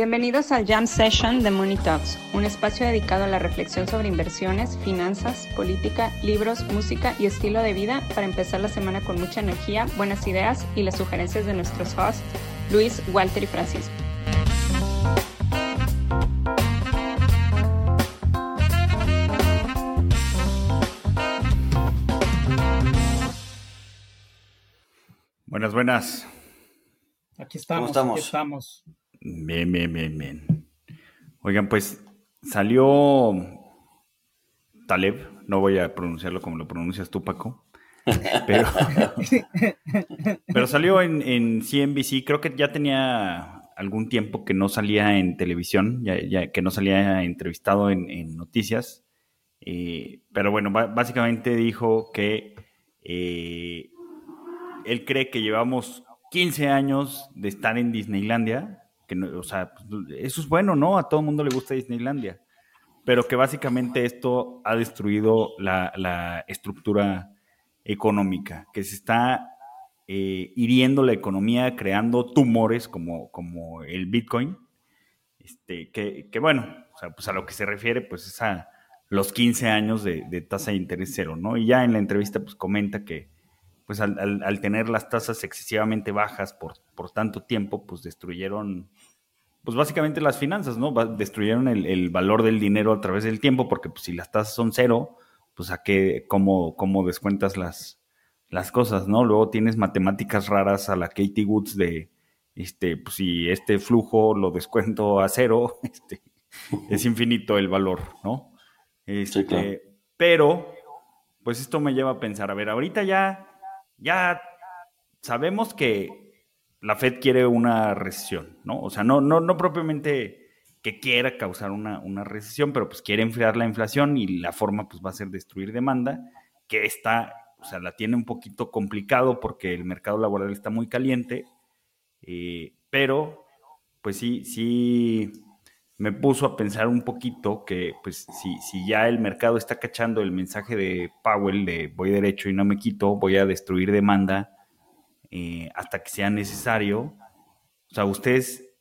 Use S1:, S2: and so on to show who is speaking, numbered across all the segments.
S1: Bienvenidos al Jam Session de Money Talks, un espacio dedicado a la reflexión sobre inversiones, finanzas, política, libros, música y estilo de vida para empezar la semana con mucha energía, buenas ideas y las sugerencias de nuestros hosts, Luis, Walter y Francisco.
S2: Buenas, buenas.
S3: Aquí estamos,
S4: estamos?
S3: aquí estamos.
S2: Bien, bien, bien, bien. Oigan, pues salió Taleb, no voy a pronunciarlo como lo pronuncias tú, Paco, pero, pero salió en, en CNBC, creo que ya tenía algún tiempo que no salía en televisión, ya, ya que no salía entrevistado en, en noticias, eh, pero bueno, básicamente dijo que eh, él cree que llevamos 15 años de estar en Disneylandia, no- o sea, pues, eso es bueno, ¿no? A todo el mundo le gusta Disneylandia, pero que básicamente esto ha destruido la, la estructura económica, que se está eh, hiriendo la economía, creando tumores como, como el Bitcoin, este, que, que bueno, o sea, pues a lo que se refiere, pues es a los 15 años de, de tasa de interés cero, ¿no? Y ya en la entrevista, pues comenta que, pues al, al- al tener las tasas excesivamente bajas por, por tanto tiempo, pues destruyeron, pues básicamente las finanzas, ¿no? Destruyeron el, el valor del dinero a través del tiempo, porque pues, si las tasas son cero, pues a qué, cómo, cómo descuentas las, las cosas, ¿no? Luego tienes matemáticas raras a la Katie Woods de, este, pues si este flujo lo descuento a cero, este, es infinito el valor, ¿no? Este,
S4: claro.
S2: Pero, pues esto me lleva a pensar, a ver, ahorita ya, ya sabemos que la Fed quiere una recesión, ¿no? O sea, no, no, no propiamente que quiera causar una, una recesión, pero pues quiere enfriar la inflación y la forma pues va a ser destruir demanda, que está, o sea, la tiene un poquito complicado porque el mercado laboral está muy caliente, eh, pero pues sí, sí me puso a pensar un poquito que pues si, si ya el mercado está cachando el mensaje de Powell de voy derecho y no me quito, voy a destruir demanda eh, hasta que sea necesario, o sea, ustedes,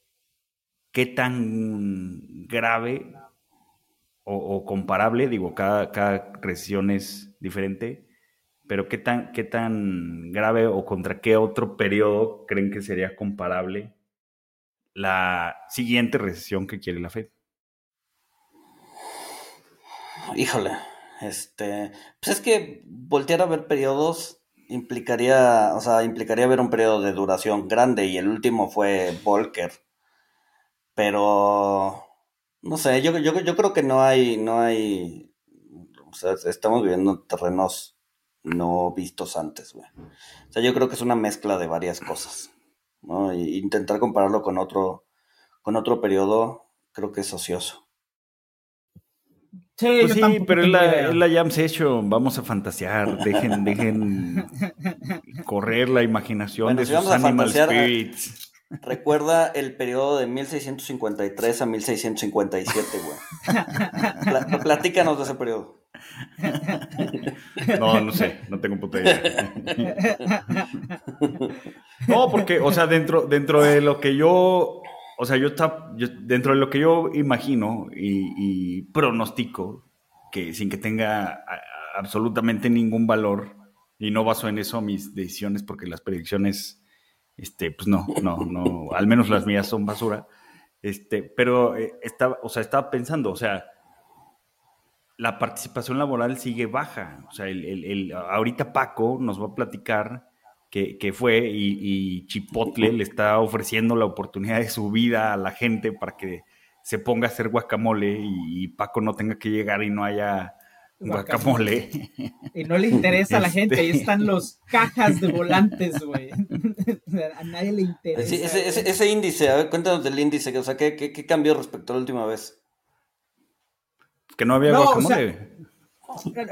S2: ¿qué tan grave o, comparable, digo, cada, cada recesión es diferente, pero qué tan, qué tan grave o contra qué otro periodo creen que sería comparable la siguiente recesión que quiere la Fed?
S4: Híjole, este, pues es que voltear a ver periodos implicaría, o sea, implicaría ver un periodo de duración grande y el último fue Volcker. Pero, no sé, yo, yo, yo creo que no hay, no hay, o sea, estamos viviendo en terrenos no vistos antes, güey. O sea, yo creo que es una mezcla de varias cosas, ¿no? Intentar compararlo con otro, con otro periodo, creo que es ocioso.
S3: Sí,
S2: Pues
S3: yo
S2: sí,
S3: tampoco
S2: pero es la, la jam session, vamos a fantasear, dejen, dejen correr la imaginación
S4: Bueno,
S2: de
S4: si
S2: sus
S4: vamos
S2: animal
S4: fantasear,
S2: spirits.
S4: Recuerda el periodo de 1653 a 1657, güey. Pla- platícanos de ese periodo.
S2: No, no sé, no tengo puta idea. No, porque, o sea, dentro, dentro de lo que yo, o sea, yo, está, yo- dentro de lo que yo imagino y, y pronostico, que sin que tenga a- a- absolutamente ningún valor, y no baso en eso mis decisiones, porque las predicciones, este, pues no, no, no, al menos las mías son basura. Este, pero eh, estaba, o sea, estaba pensando, o sea, la participación laboral sigue baja. O sea, el, el- el- ahorita Paco nos va a platicar que, que fue y, y Chipotle le está ofreciendo la oportunidad de su vida a la gente para que se ponga a hacer guacamole y, y Paco no tenga que llegar y no haya guacamole.
S3: Y no le interesa a la gente, ahí
S2: Este.
S3: están los cajas de volantes, güey. O sea, a nadie le interesa.
S4: Sí, ese, ese- ese índice, a ver, cuéntanos del índice, o sea, ¿qué, qué, qué cambió respecto a la última vez?
S2: que no había
S3: No, o
S2: guacamole.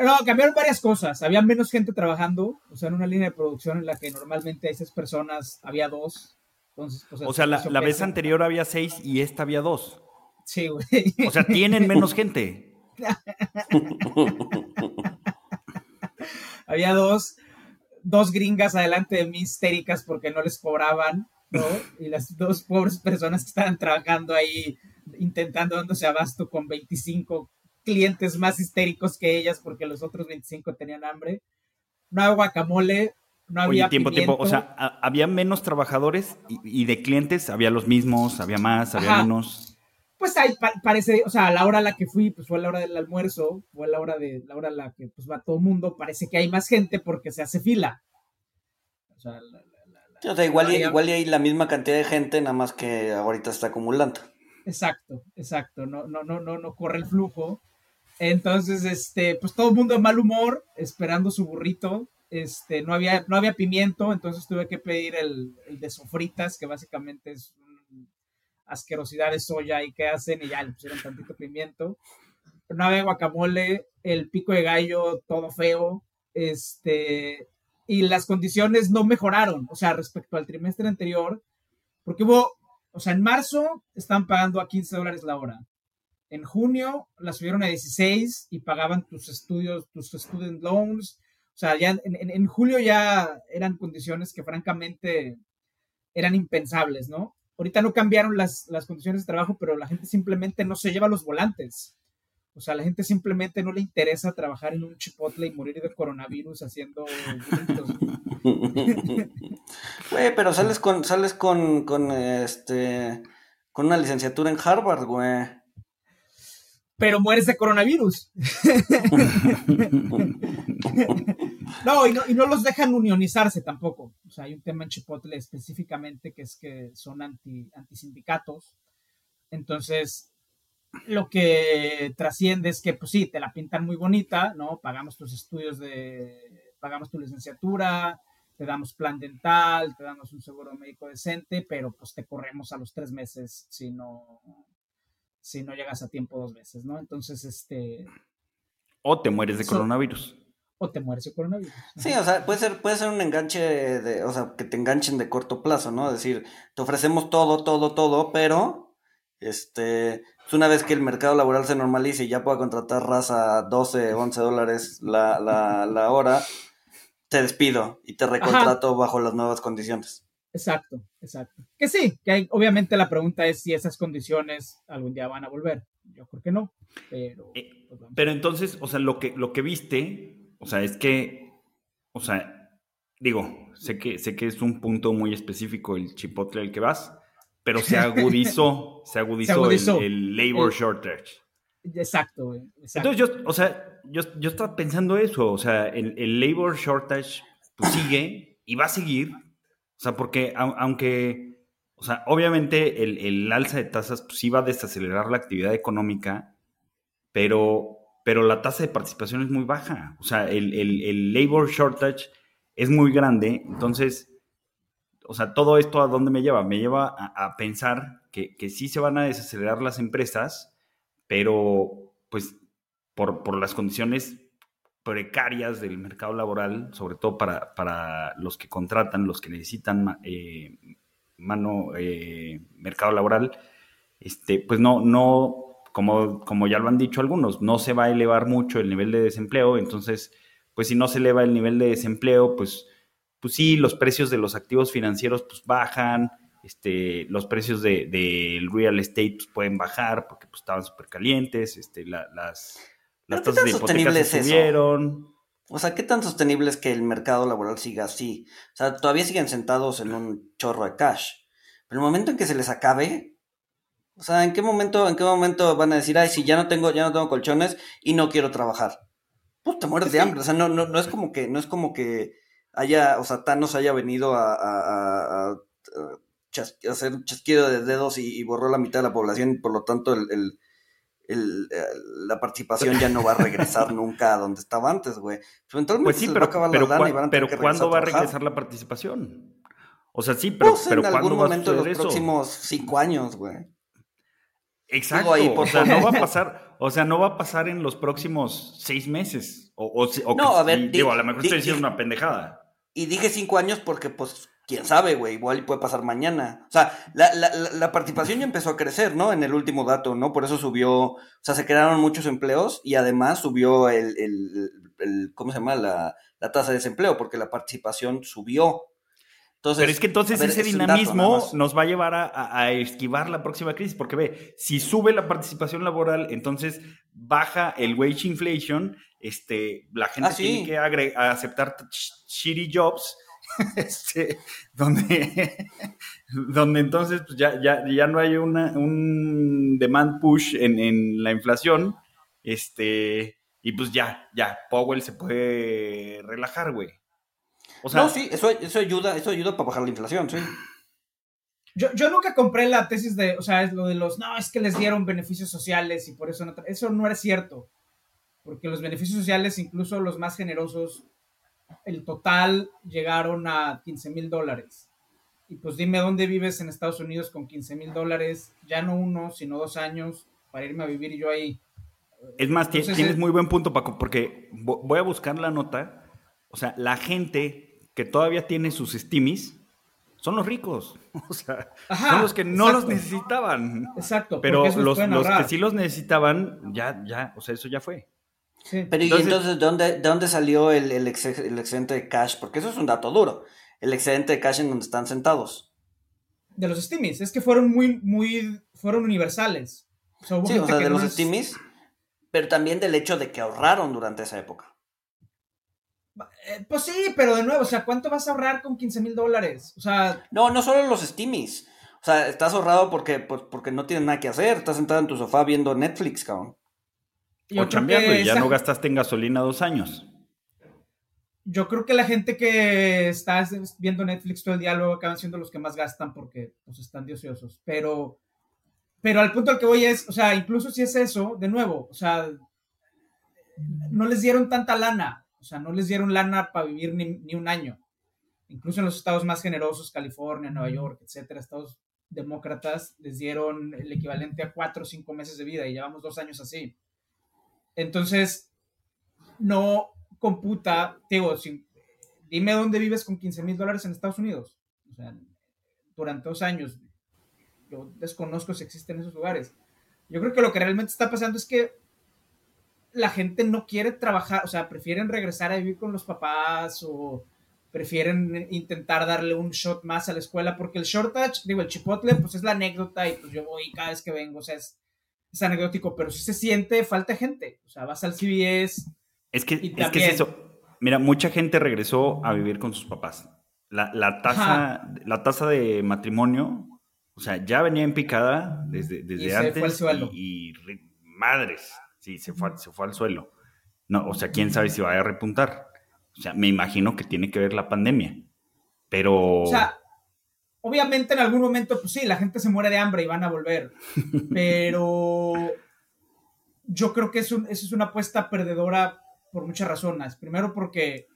S3: No, cambiaron varias cosas. Había menos gente trabajando, o sea, en una línea de producción en la que normalmente hay seis personas, había dos. Entonces, pues,
S2: o sea, la, la vez anterior había seis y esta había dos.
S3: Sí, güey.
S2: O sea, tienen menos gente.
S3: había dos, dos gringas adelante de mí histéricas porque no les cobraban. ¿no? Y las dos pobres personas que estaban trabajando ahí intentando dándose abasto con 25 clientes más histéricos que ellas porque los otros 25 tenían hambre. No había guacamole, no había
S2: Oye, tiempo, tiempo. O sea, había menos trabajadores y, de clientes había los mismos, había más, había menos.
S3: Pues ahí parece, o sea, a la hora a la que fui, pues fue la hora del almuerzo, fue la hora de la hora a la que pues va todo el mundo, parece que hay más gente porque se hace fila.
S4: O sea, o sea igual, igual hay la misma cantidad de gente, nada más que ahorita está acumulando.
S3: Exacto, exacto, no, no, no, no, no corre el flujo. Entonces, este, pues todo el mundo de mal humor, esperando su burrito. Este, no había, no había pimiento, entonces tuve que pedir el, de sofritas, que básicamente es asquerosidad de soya y que hacen, y ya le pusieron tantito pimiento. No había guacamole, el pico de gallo, todo feo. Este, y las condiciones no mejoraron, o sea, respecto al trimestre anterior, porque hubo o sea, en marzo están pagando a 15 dólares la hora. En junio la subieron a 16 y pagaban tus estudios, tus student loans. O sea, ya en, julio ya eran condiciones que francamente eran impensables, ¿no? Ahorita no cambiaron las, las condiciones de trabajo, pero la gente simplemente no se lleva los volantes. O sea, la gente simplemente no le interesa trabajar en un chipotle y morir de coronavirus haciendo
S4: Güey, pero sales con, sales con, con este con una licenciatura en Harvard, güey.
S3: Pero mueres de coronavirus. no, y no, y no los dejan unionizarse tampoco. O sea, hay un tema en Chipotle específicamente que es que son anti, antisindicatos. Entonces, lo que trasciende es que, pues sí, te la pintan muy bonita, ¿no? Pagamos tus estudios de, pagamos tu licenciatura, te damos plan dental, te damos un seguro médico decente, pero pues te corremos a los tres meses si no, si no llegas a tiempo dos veces, ¿no? Entonces, este...
S2: O te mueres de coronavirus.
S3: O te mueres de coronavirus.
S4: Sí, o sea, puede ser, puede ser un enganche de, o sea, que te enganchen de corto plazo, ¿no? Es decir, te ofrecemos todo, todo, todo, pero, este, pues, una vez que el mercado laboral se normalice y ya pueda contratar raza a 12, 11 dólares la, la, la hora, te despido y te recontrato bajo las nuevas condiciones.
S3: Exacto, exacto. Que sí, que obviamente la pregunta es si esas condiciones algún día van a volver. Yo creo que no, pero...
S2: Eh, pues, pero entonces, o sea, lo que, lo que viste, o sea, es que, o sea, digo, sé que, sé que es un punto muy específico el chipotle al que vas, pero se agudizó, se agudizó, El, labor shortage.
S3: Exacto,
S2: Entonces yo, o sea, yo, yo estaba pensando eso, o sea, el, el labor shortage pues, sigue y va a seguir, o sea, porque aunque, o sea, obviamente el, el alza de tasas pues, sí va a desacelerar la actividad económica, pero, pero la tasa de participación es muy baja, o sea, el, el, labor shortage es muy grande, entonces o sea, todo esto a dónde me lleva? Me lleva a, pensar que, sí se van a desacelerar las empresas, pero pues por, las condiciones precarias del mercado laboral, sobre todo para, los que contratan, los que necesitan eh, mano, eh, mercado laboral, este, pues no, no, como, como ya lo han dicho algunos, no se va a elevar mucho el nivel de desempleo, entonces, pues si no se eleva el nivel de desempleo, pues pues sí, los precios de los activos financieros pues bajan, este, los precios del de, real estate pues, pueden bajar porque pues, estaban súper calientes, este, las, las tasas de hipotecas se subieron.
S4: O sea, ¿qué tan sostenible es que el mercado laboral siga así? O sea, todavía siguen sentados en un chorro de cash. Pero el momento en que se les acabe, o sea, ¿en qué momento, en qué momento van a decir, ay, si ya no tengo, ya no tengo colchones y no quiero trabajar? Pues te mueres de hambre. O sea, no, no, no es como que, no es como que haya, o sea, Thanos haya venido a, hacer un chasquido de dedos y, borró la mitad de la población, y por lo tanto el, la participación ya no va a regresar nunca a donde estaba antes, güey.
S2: Pues sí, pero, pero, ¿cuándo va a regresar la participación? O sea, sí, pero, pues
S4: pero
S2: en
S4: algún momento de los próximos cinco años, güey.
S2: Exacto. o sea, no va a pasar, o sea, no va a pasar en los próximos seis meses. O, no, a ver, digo, a lo mejor estoy diciendo una pendejada.
S4: Y dije cinco años porque, pues, quién sabe, güey, igual puede pasar mañana. O sea, la, la, la, participación ya empezó a crecer, ¿no? En el último dato, ¿no? Por eso subió, o sea, se crearon muchos empleos y además subió el, el, el ¿cómo se llama? La, la tasa de desempleo, porque la participación subió. Entonces,
S2: Pero es que entonces
S4: ver,
S2: ese
S4: es un dato,
S2: dinamismo nos va a llevar a, a- a esquivar la próxima crisis, porque ve, si sube la participación laboral, entonces baja el wage inflation, este, la gente
S4: Ah, sí.
S2: tiene que aceptar sh- shitty jobs, este, donde, donde entonces pues, ya, ya, ya no hay una, un demand push en, en la inflación, este, y pues ya, ya, Powell se puede relajar, güey. O sea,
S4: no, sí, eso, eso ayuda, eso ayuda para bajar la inflación, sí.
S3: Yo, yo nunca compré la tesis de, o sea, es lo de los, no, es que les dieron beneficios sociales y por eso no, tra-". eso no era cierto, porque los beneficios sociales, incluso los más generosos, el total llegaron a 15 mil dólares. Y pues dime dónde vives en Estados Unidos con 15 mil dólares, ya no uno, sino dos años, para irme a vivir yo ahí.
S2: Es más,
S3: Entonces,
S2: tienes muy buen punto, Paco, porque vo- voy a buscar la nota. O sea, la gente que todavía tiene sus stimis son los ricos. O sea,
S3: Ajá,
S2: son los que no los necesitaban.
S3: Exacto,
S2: Pero los, los que sí los necesitaban, ya, ya, o sea, eso ya fue.
S3: Sí.
S4: Pero ¿y
S2: Entonces-
S4: entonces ¿de dónde, de dónde salió el, el, ex- el excedente de cash? Porque eso es un dato duro. El excedente de cash en donde están sentados.
S3: De los stimis, es que fueron muy, muy, fueron universales. O sea, hubo
S4: Sí, o sea, de los
S3: les-
S4: stimis, pero también del hecho de que ahorraron durante esa época.
S3: Eh, pues sí, pero de nuevo, o sea, ¿cuánto vas a ahorrar con 15 mil dólares? O sea,
S4: No, no solo los stimis. O sea, estás ahorrado porque, pues, porque no tienes nada que hacer. Estás sentado en tu sofá viendo Netflix, cabrón.
S3: Yo
S2: o chambeando y ya
S3: esa-
S2: no gastaste en gasolina dos años.
S3: Yo creo que la gente que está viendo Netflix todo el día luego acaban siendo los que más gastan porque pues están de ociosos. Pero, pero al punto al que voy es, o sea, incluso si es eso, de nuevo, o sea, no les dieron tanta lana. O sea, no les dieron lana para vivir ni, ni un año. Incluso en los estados más generosos, California, Nueva York, etcétera, estados demócratas, les dieron el equivalente a cuatro o cinco meses de vida y llevamos dos años así. Entonces, no computa, digo, dime dónde vives con 15 mil dólares en Estados Unidos. O sea, durante dos años, yo desconozco si existen esos lugares. Yo creo que lo que realmente está pasando es que la gente no quiere trabajar, o sea, prefieren regresar a vivir con los papás o prefieren intentar darle un shot más a la escuela, porque el shortage, digo, el chipotle, pues es la anécdota y pues yo voy cada vez que vengo, o sea, es, es anecdótico, pero si se siente falta gente, o sea, vas al CVS,
S2: Es que,
S3: Y
S2: es que es eso. Mira, mucha gente regresó a vivir con sus papás. La, la tasa, la tasa de matrimonio, o sea, ya venía en picada desde, desde
S3: Y se fue
S2: antes.
S3: al suelo.
S2: Y, y re- madres, sí, se fue, se fue al suelo. No, o sea, quién sabe si va a repuntar. O sea, me imagino que tiene que ver la pandemia. Pero.
S3: O sea, obviamente en algún momento, pues sí, la gente se muere de hambre y van a volver. Pero yo creo que es un- eso es una apuesta perdedora por muchas razones. Primero porque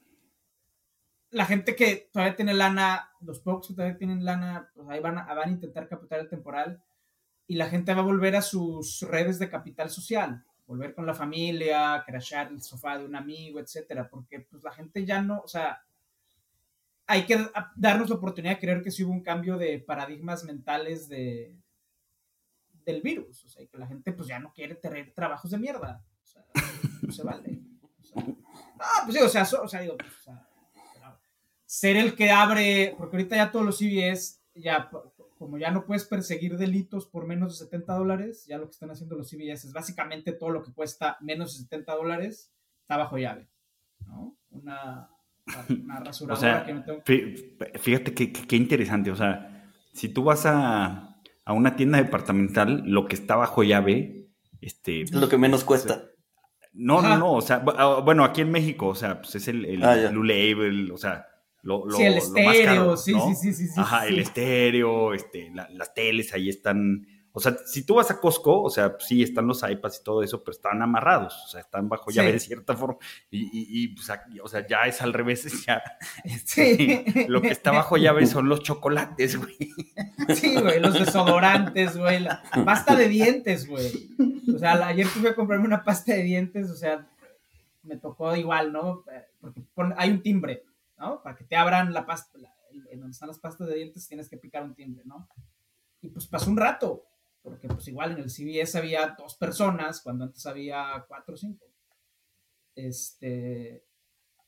S3: la gente que todavía tiene lana, los pocos que todavía tienen lana, pues ahí van a, van a intentar captar el temporal. Y la gente va a volver a sus redes de capital social. Volver con la familia, crashar el sofá de un amigo, etcétera. Porque pues la gente ya no, o sea, hay que darnos la oportunidad de creer que sí hubo un cambio de paradigmas mentales de, del virus. O sea, que la gente pues ya no quiere tener trabajos de mierda. O sea, no se vale. O sea, ah, pues sí, o sea, o sea, digo, pues, o sea, ser el que abre, porque ahorita ya todos los CVS, ya como ya no puedes perseguir delitos por menos de 70 dólares, ya lo que están haciendo los CVS es básicamente todo lo que cuesta menos de 70 dólares está bajo llave. ¿no? Una, una
S2: O
S3: rasuradora
S2: sea,
S3: que tengo
S2: fí- fíjate qué qué- qué interesante. O sea, si tú vas a, a una tienda departamental, lo que está bajo llave, este.
S4: Es lo que menos cuesta.
S2: No,
S3: Ajá.
S2: no, no. O sea, ah, bueno, aquí en México, o sea, pues es el, el
S4: Ah.
S2: Blue Label, o sea, lo, lo,
S3: Sí, el
S2: lo más
S3: estéreo,
S2: caro,
S3: sí,
S2: ¿no?
S3: sí, sí, sí, sí,
S2: Ajá,
S3: sí.
S2: el estéreo, este, la- las teles ahí están. O sea, si tú vas a Costco, o sea, sí están los iPads y todo eso, pero están amarrados, o sea, están bajo
S3: Sí.
S2: llave de cierta forma. Y, y, y, pues, aquí, o sea, ya es al revés, ya.
S3: Sí.
S2: Lo que está bajo llave son los chocolates, güey.
S3: Sí, güey, los desodorantes, güey, la pasta de dientes, güey. O sea, ayer fui a comprarme una pasta de dientes, o sea, me tocó igual, ¿no? Porque hay un timbre, ¿no? Para que te abran la pasta, en donde están las pastas de dientes tienes que picar un timbre, ¿no? Y pues pasó un rato, porque pues igual en el CVS había dos personas, cuando antes había cuatro o cinco. Este,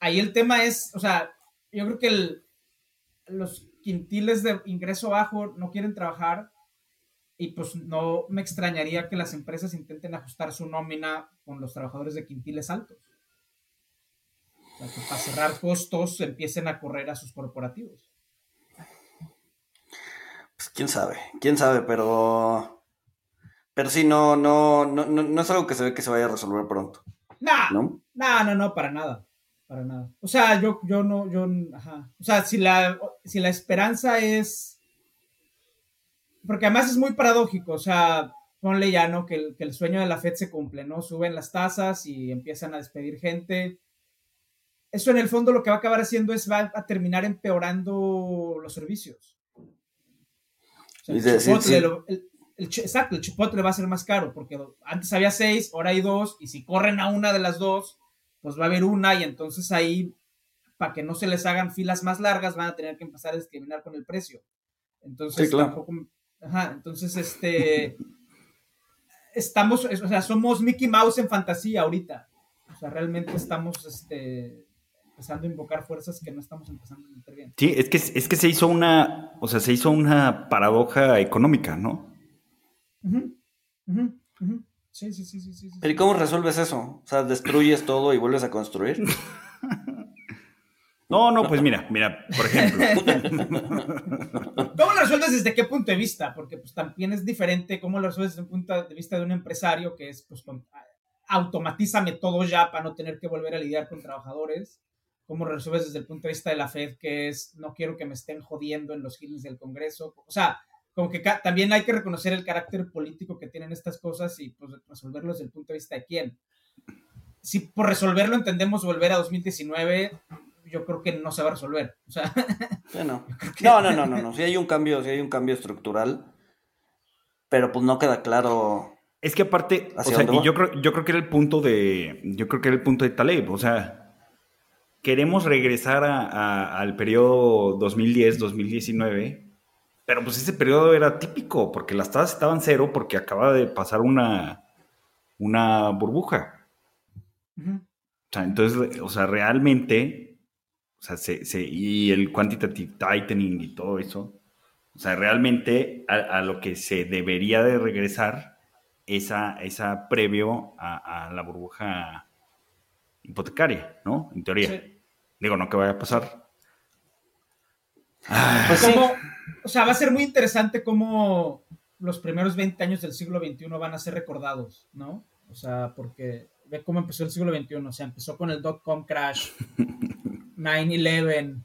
S3: ahí el tema es, o sea, yo creo que el, los quintiles de ingreso bajo no quieren trabajar y pues no me extrañaría que las empresas intenten ajustar su nómina con los trabajadores de quintiles altos. O sea, que para cerrar costos empiecen a correr a sus corporativos.
S4: Pues quién sabe, quién sabe, pero. Pero sí, no, no, no, no, es algo que se ve que se vaya a resolver pronto.
S3: ¿No? no, no, no, para nada. Para nada. O sea, yo, yo no, yo, ajá. O sea, si la, si la esperanza es. Porque además es muy paradójico, o sea, ponle ya, ¿no? Que el, que el sueño de la Fed se cumple, ¿no? Suben las tasas y empiezan a despedir gente. Eso en el fondo lo que va a acabar haciendo es va a terminar empeorando los servicios el, exacto, el chipotle va a ser más caro, porque antes había seis, ahora hay dos, y si corren a una de las dos, pues va a haber una, y entonces ahí, para que no se les hagan filas más largas, van a tener que empezar a discriminar con el precio. Entonces, tampoco, ajá, entonces, este, estamos, o sea, somos Mickey Mouse en fantasía ahorita. O sea, realmente estamos, este, empezando a invocar fuerzas que no estamos empezando a meter bien.
S2: Sí, es que, es que se hizo una, o sea, se hizo una paradoja económica, ¿no?
S3: Sí, sí, sí, sí, sí,
S4: Pero ¿y cómo resuelves eso? O sea, destruyes todo y vuelves a construir.
S2: No, no, pues mira, mira, por ejemplo.
S3: ¿Cómo lo resuelves desde qué punto de vista? Porque pues también es diferente cómo lo resuelves desde un punto de vista de un empresario que es, pues, automatízame todo ya para no tener que volver a lidiar con trabajadores cómo resuelves desde el punto de vista de la Fed, que es no quiero que me estén jodiendo en los hearings del Congreso. O sea, como que también hay que reconocer el carácter político que tienen estas cosas y pues resolverlo desde el punto de vista de quién. Si por resolverlo entendemos volver a 2019, yo creo que no se va a resolver. O sea,
S4: no. no, no, no, no, no. Si hay un cambio, si hay un cambio estructural, pero pues no queda claro.
S2: Es que aparte, o sea, y yo creo, yo creo que era el punto de, yo creo que era el punto de Taleb, o sea, queremos regresar al periodo 2010-2019, pero pues ese periodo era típico, porque las tasas estaban cero porque acaba de pasar una, una burbuja. O sea, entonces, o sea, realmente, o sea, se, y el quantitative tightening y todo eso, o sea, realmente a, lo que se debería de regresar esa, esa previo a, la burbuja hipotecaria, ¿no? En teoría. Digo, no que vaya a pasar.
S3: Pues o sea, va a ser muy interesante cómo los primeros 20 años del siglo XXI van a ser recordados, ¿no? O sea, porque ve cómo empezó el siglo XXI. O sea, empezó con el dot-com crash, 9-11,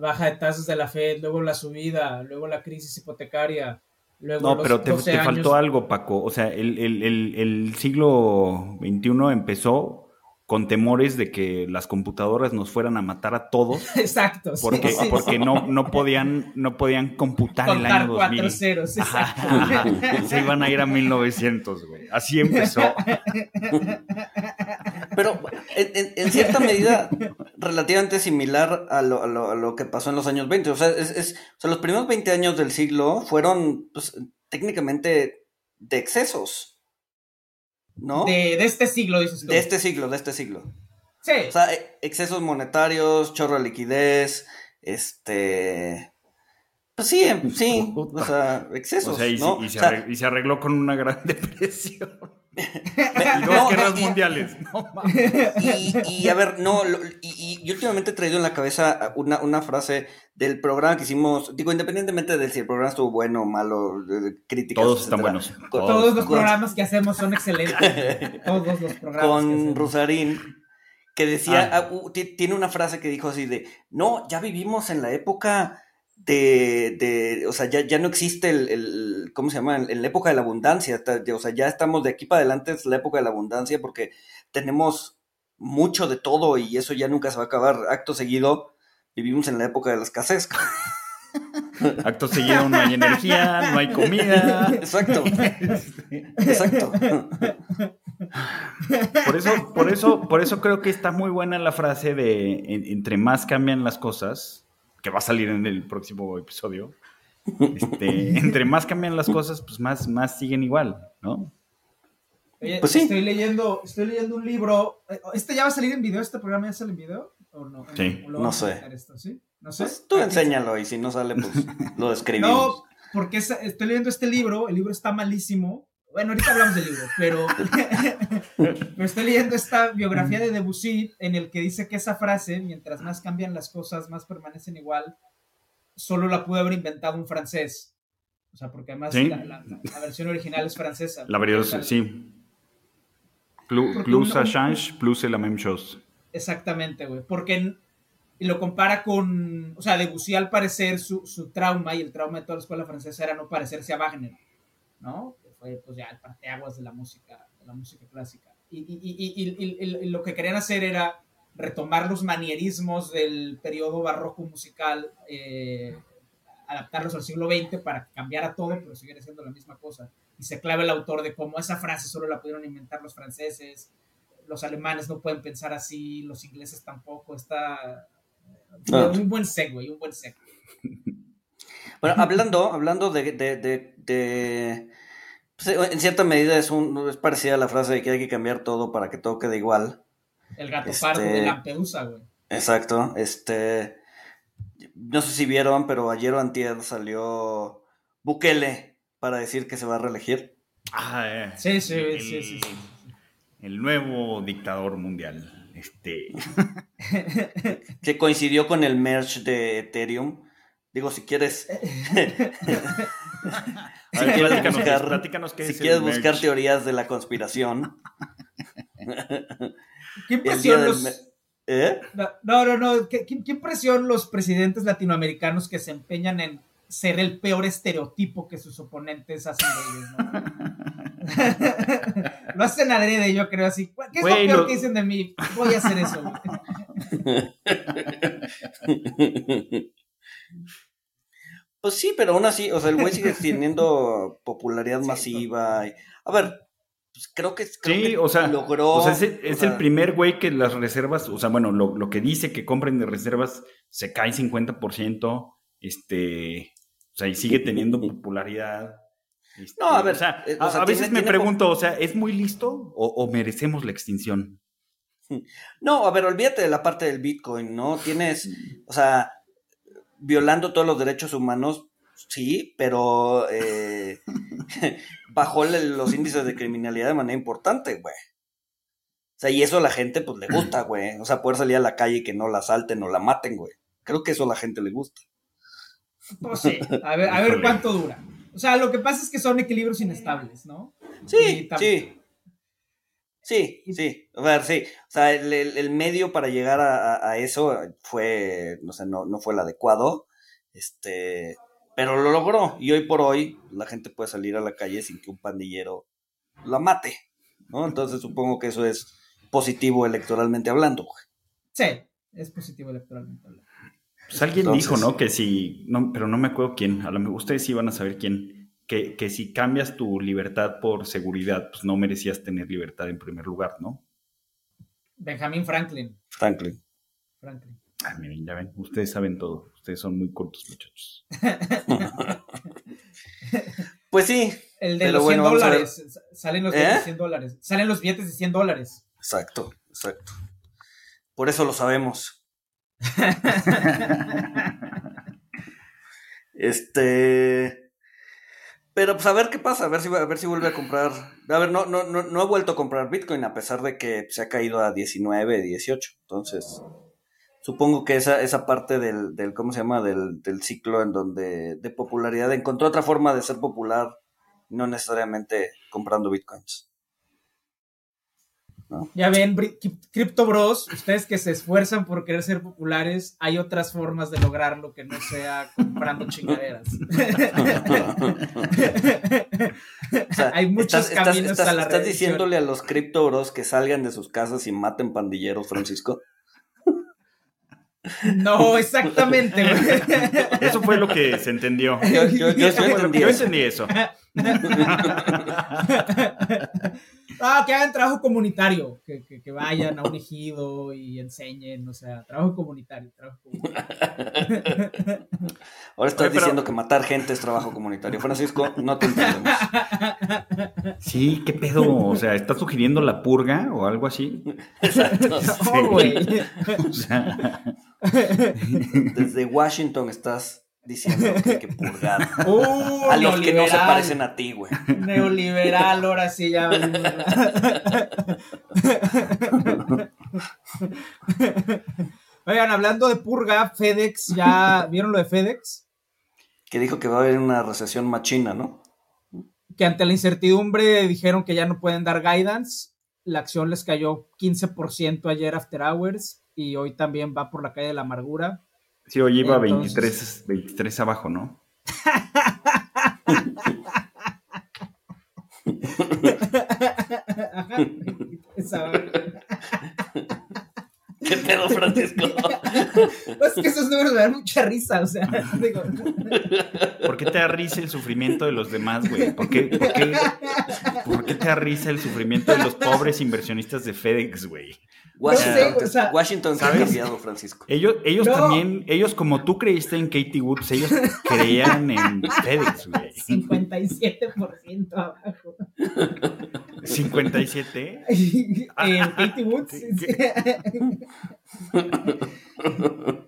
S3: baja de tasas de la Fed, luego la subida, luego la crisis hipotecaria. Luego
S2: no, pero te, faltó algo, Paco. O sea, el, el siglo XXI empezó con temores de que las computadoras nos fueran a matar a todos.
S3: Exacto.
S2: Porque, porque no, no, podían, no podían computar el año 2000. Cuatro
S3: ceros,
S2: Se iban a ir a 1900, güey. Así empezó.
S4: Pero en, cierta medida relativamente similar a lo, a, lo, que pasó en los años 20. O sea, es, o sea, los primeros 20 años del siglo fueron pues, técnicamente de excesos. ¿No?
S3: De, este siglo, dices tú.
S4: De este siglo, de este siglo.
S3: Sí.
S4: O sea, e, excesos monetarios, chorro de liquidez, este... Pues sí, em, sí, o sea, excesos, o sea, y, ¿no?
S2: y, se arregló, con una gran depresión. Y dos guerras mundiales.
S4: y, a ver, no, y, últimamente he traído en la cabeza una, una, frase del programa que hicimos, digo, independientemente de si el programa estuvo bueno o malo, críticas.
S2: Todos están buenos.
S3: Todos, los programas que hacemos son excelentes. Todos los programas.
S4: Con Rusarín, que decía, ah. Ah, tiene una frase que dijo así de, no, ya vivimos en la época de, de, o sea, ya, ya no existe el, el, ¿cómo se llama? En la época de la abundancia, o sea, ya estamos de aquí para adelante, es la época de la abundancia porque tenemos mucho de todo y eso ya nunca se va a acabar. Acto seguido, vivimos en la época de la escasez.
S2: Acto seguido no hay energía, no hay comida.
S4: Exacto. Exacto.
S2: Por eso, por eso, por eso creo que está muy buena la frase de entre más cambian las cosas, que va a salir en el próximo episodio, este, entre más cambian las cosas, pues más, más siguen igual, ¿no?
S3: Oye, pues sí. estoy leyendo, estoy leyendo un libro. ¿Este ya va a salir en video? ¿Este programa ya sale en video? ¿O no?
S4: Sí, no sé.
S3: Esto, ¿sí? No sé.
S4: Pues tú enséñalo y si no sale, pues lo describimos.
S3: No, porque estoy leyendo este libro, el libro está malísimo. Bueno, ahorita hablamos del libro, pero me estoy leyendo esta biografía de Debussy en el que dice que esa frase, mientras más cambian las cosas, más permanecen igual, solo la pudo haber inventado un francés. O sea, porque además la, versión original es francesa.
S2: La versión, sí. Plus, plus change, plus c'est la même chose.
S3: Exactamente, güey. Porque y lo compara con, o sea, Debussy al parecer su, su, trauma y el trauma de toda la escuela francesa era no parecerse a Wagner, ¿no? Fue pues ya el parteaguas de la música, de la música clásica. Y, y, y, y, lo que querían hacer era retomar los manierismos del periodo barroco musical, eh, adaptarlos al siglo XX para que cambiara todo, pero siguiera siendo la misma cosa. Y se clava el autor de cómo esa frase solo la pudieron inventar los franceses, los alemanes no pueden pensar así, los ingleses tampoco, está Ah. Un buen segue, un buen segue.
S4: Bueno, hablando, hablando de, de, pues, en cierta medida es, un, es parecida a la frase de que hay que cambiar todo para que todo quede igual.
S3: El gato pardo de este, Lampedusa, güey.
S4: Exacto, este, no sé si vieron, pero ayer o antier salió Bukele para decir que se va a reelegir.
S2: Ah, eh.
S3: sí, sí, sí, sí,
S2: El nuevo dictador mundial. Este.
S4: que coincidió con el merge de Ethereum. Digo, si quieres. si quieres buscar, si quieres buscar teorías de la conspiración.
S3: ¿Qué impresión los. ¿Eh? No, no, no. ¿Qué, ¿Qué, impresión los presidentes latinoamericanos que se empeñan en ser el peor estereotipo que sus oponentes hacen de ellos, lo hacen adrede, yo creo así. ¿Qué es lo peor que dicen de mí? Voy a hacer eso.
S4: Pues sí, pero aún así, o sea, el güey sigue teniendo popularidad masiva. A ver, pues creo que,
S2: sí, o sea, logró. O sea, es, el primer güey que las reservas, o sea, bueno, lo, lo, que dice que compren de reservas se cae 50%. Este, o sea, y sigue teniendo popularidad.
S4: Este, no, a ver, o sea,
S2: eh, a, veces me pregunto, o sea, ¿es muy listo o, merecemos la extinción?
S4: No, a ver, olvídate de la parte del Bitcoin, ¿no? Tienes, o sea, violando todos los derechos humanos, sí, pero eh, bajó los índices de criminalidad de manera importante, güey. O sea, y eso a la gente, pues, le gusta, güey. O sea, poder salir a la calle y que no la asalten o la maten, güey. Creo que eso a la gente le gusta.
S3: Pues sí, a ver, a ver cuánto dura. O sea, lo que pasa es que son equilibrios inestables, ¿no?
S4: Sí, sí. Sí, sí, a ver, sí. O sea, el, medio para llegar a, eso fue, no sé, no, no fue el adecuado, este, pero lo logró. Y hoy por hoy la gente puede salir a la calle sin que un pandillero la mate, ¿no? Entonces supongo que eso es positivo electoralmente hablando.
S3: Sí, es positivo electoralmente hablando.
S2: Pues alguien dijo, ¿no? Que si, no, pero no me acuerdo quién, a lo mejor ustedes sí van a saber quién, que, que si cambias tu libertad por seguridad, pues no merecías tener libertad en primer lugar, ¿no?
S3: Benjamin Franklin.
S4: Franklin.
S3: Franklin.
S2: Ah, miren, ya ven, ustedes saben todo, ustedes son muy cortos, muchachos.
S4: pues sí.
S3: El de los 100 dólares, salen los billetes de 100 ¿Eh? dólares, salen los billetes de 100 dólares.
S4: Exacto, exacto. Por eso lo sabemos. este. Pero pues a ver qué pasa, a ver si, a ver si vuelve a comprar. A ver, no, no, no, no he vuelto a comprar Bitcoin a pesar de que se ha caído a 19, 18. Entonces, supongo que esa, esa parte del, del ¿cómo se llama? Del, del ciclo en donde de popularidad encontró otra forma de ser popular, no necesariamente comprando Bitcoins.
S3: Ya ven, Crypto Bros, ustedes que se esfuerzan por querer ser populares, hay otras formas de lograrlo que no sea comprando chingaderas. hay muchos caminos a la
S4: ¿Estás diciéndole a los Crypto Bros que salgan de sus casas y maten pandilleros, Francisco?
S3: No, exactamente.
S2: Eso fue lo que se entendió.
S4: Yo, yo, yo,
S2: yo entendí eso.
S3: Ah, que hagan trabajo comunitario, que, que, vayan a un ejido y enseñen, o sea, trabajo comunitario, trabajo comunitario.
S4: Ahora estás diciendo que matar gente es trabajo comunitario. Francisco, no te entendemos.
S2: Sí, qué pedo, o sea, ¿estás sugiriendo la purga o algo así?
S3: Exacto.
S2: No, güey. O sea...
S4: Desde Washington estás diciendo que hay que purgar
S3: Uh,
S4: a los que no se parecen a ti, güey.
S3: Neoliberal, ahora sí ya. Oigan, hablando de purga, FedEx, ¿ya vieron lo de FedEx?
S4: Que dijo que va a haber una recesión machina, ¿no?
S3: Que ante la incertidumbre dijeron que ya no pueden dar guidance. La acción les cayó 15% ayer after hours y hoy también va por la calle de la amargura.
S2: Sí, hoy iba
S3: Entonces-
S2: 23, 23 abajo, ¿no?
S3: Ajá.
S4: ¿Qué pedo, Francisco?
S3: Es que esos números me dan mucha risa, o sea, digo,
S2: ¿Por qué te da risa el sufrimiento de los demás, güey? ¿Por qué, por, qué, por qué te da risa el sufrimiento de los pobres inversionistas de FedEx, güey?
S4: Washington,
S3: sé, o sea,
S4: Washington se ha
S2: ¿sabes?
S4: cambiado, Francisco.
S2: Ellos, ellos
S3: No.
S2: también, ellos como tú creíste en Katie Woods, ellos creían en FedEx, güey.
S3: 57% abajo.
S2: 57.
S3: en Katie Woods.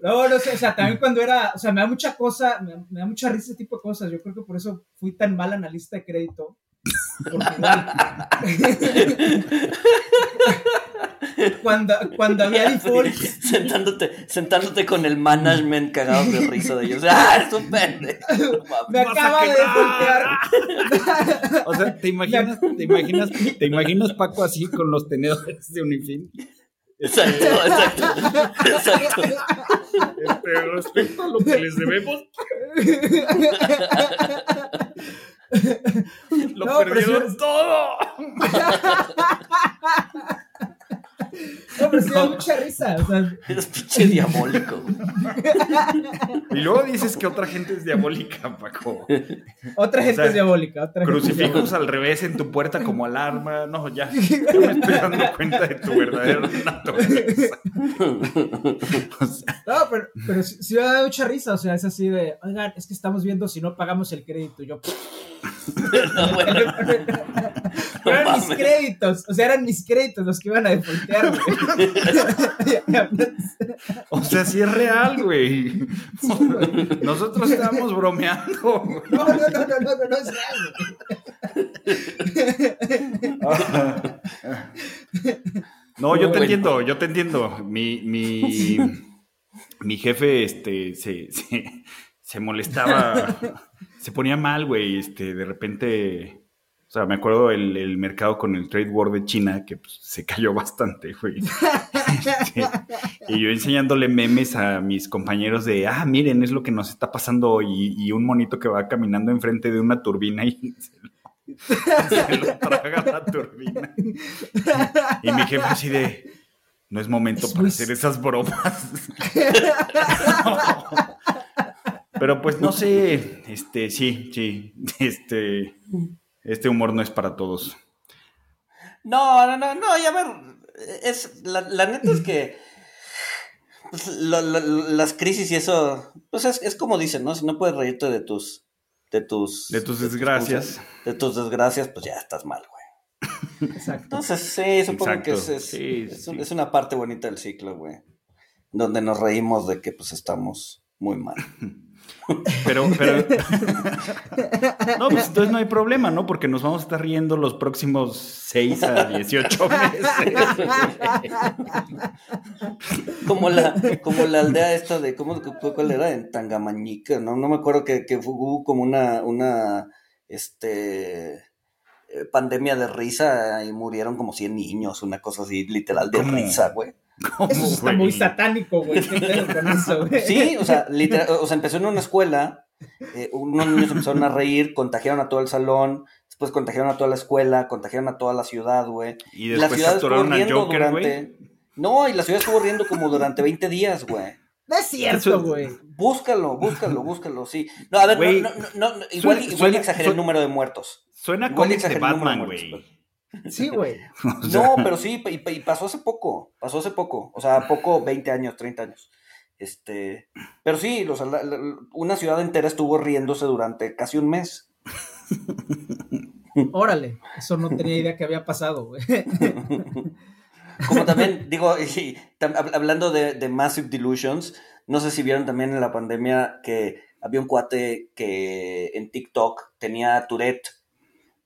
S3: No, no sé, o sea, también cuando era, o sea, me da mucha cosa, me, me da mucha risa ese tipo de cosas. Yo creo que por eso fui tan mal analista de crédito. Cuando, cuando había defaults,
S4: sentándote, sentándote con el management cagado de risa de ellos. ¡Ah, es un pendejo!
S3: Me acaba de defaultear.
S2: O sea, ¿te imaginas, te imaginas, te imaginas Paco así con los tenedores de Unifin?
S4: Exacto, exacto. Exacto.
S2: Este, respecto a lo que les debemos, lo
S3: No,
S2: perdieron
S3: sí-
S2: todo.
S3: No, pero sí da mucha risa. O sea,
S4: Eres pinche diabólico.
S2: Y luego dices que otra gente es diabólica, Paco.
S3: otra gente
S2: sea,
S3: es diabólica. Otra
S2: Crucifijos
S3: diabólica.
S2: al revés en tu puerta como alarma. No, ya, ya me estoy dando cuenta de tu verdadera naturaleza. O sea,
S3: No, pero, pero sí, sí me da mucha risa. O sea, es así de, oigan, es que estamos viendo si no pagamos el crédito. Yo,
S4: No, bueno,
S3: Pero eran mis créditos, o sea, eran mis créditos los que iban a defaultear, güey.
S2: o sea, sí es real, güey. Nosotros estamos bromeando. güey.
S3: No, no, no, no, no, no, no es real, güey.
S2: No, yo te entiendo, yo te entiendo. Mi, mi, mi jefe este, se, se, se molestaba, se ponía mal, güey. Este, de repente, o sea, me acuerdo el, el mercado con el trade war de China, que pues, se cayó bastante, güey. Este, y yo enseñándole memes a mis compañeros de, ah, miren, es lo que nos está pasando hoy. Y, y un monito que va caminando enfrente de una turbina y se lo, se lo traga la turbina. Y mi jefe así de, no es momento
S3: Es
S2: para
S3: muy-
S2: hacer esas bromas. Pero pues no sé, este, sí, sí, este, este humor no es para todos.
S4: No, no, no, no, y a ver, es, la, la neta es que pues, lo- lo- las crisis y eso, pues es, es como dicen, ¿no? Si no puedes reírte de tus, de tus...
S2: De tus desgracias.
S4: De tus desgracias, pues ya estás mal, güey.
S3: Exacto.
S4: Entonces, sí, supongo que es, es,
S2: Sí,
S4: es
S2: sí.
S4: un- es una parte bonita del ciclo, güey. Donde nos reímos de que pues estamos muy mal.
S2: Pero, pero. No, pues entonces no hay problema, ¿no? Porque nos vamos a estar riendo los próximos 6 a 18 meses.
S4: Como la, como la aldea esta de, ¿cómo, ¿cuál era? En Tangamañica, ¿no? No me acuerdo que, que hubo como una, una, este, eh, pandemia de risa y murieron como 100 niños, una cosa así, literal, de
S2: ¿Cómo?
S4: risa, güey.
S2: ¿Cómo,
S3: Eso está
S2: güey?
S3: muy satánico, güey. ¿Qué pedo con eso, güey?
S4: Sí, o sea, literal, o sea, empezó en una escuela, eh, unos niños empezaron a reír, contagiaron a todo el salón, después contagiaron a toda la escuela, contagiaron a toda la ciudad, güey.
S2: Y
S4: la
S2: después
S4: ciudad estuvo riendo
S2: Joker, güey.
S4: durante... No, y la ciudad estuvo riendo como durante 20 días, güey.
S3: No es cierto, güey.
S4: Búscalo, búscalo, búscalo, sí. No, a ver,
S2: Güey,
S4: no, no, no, no, igual,
S2: suena-
S4: igual
S2: suena-
S4: exageré
S2: suena-
S4: el número de muertos.
S2: Suena cómics de Batman, güey.
S3: Sí, güey.
S2: O sea,
S4: No, pero sí, y, y pasó hace poco, pasó hace poco, o sea, poco, 20 años, 30 años. Este, pero sí, la- la- una ciudad entera estuvo riéndose durante casi un mes.
S3: Órale. Eso no tenía idea que había pasado, güey.
S4: como también, digo, hablando de, de Massive Delusions, no sé si vieron también en la pandemia que había un cuate que en TikTok tenía Tourette,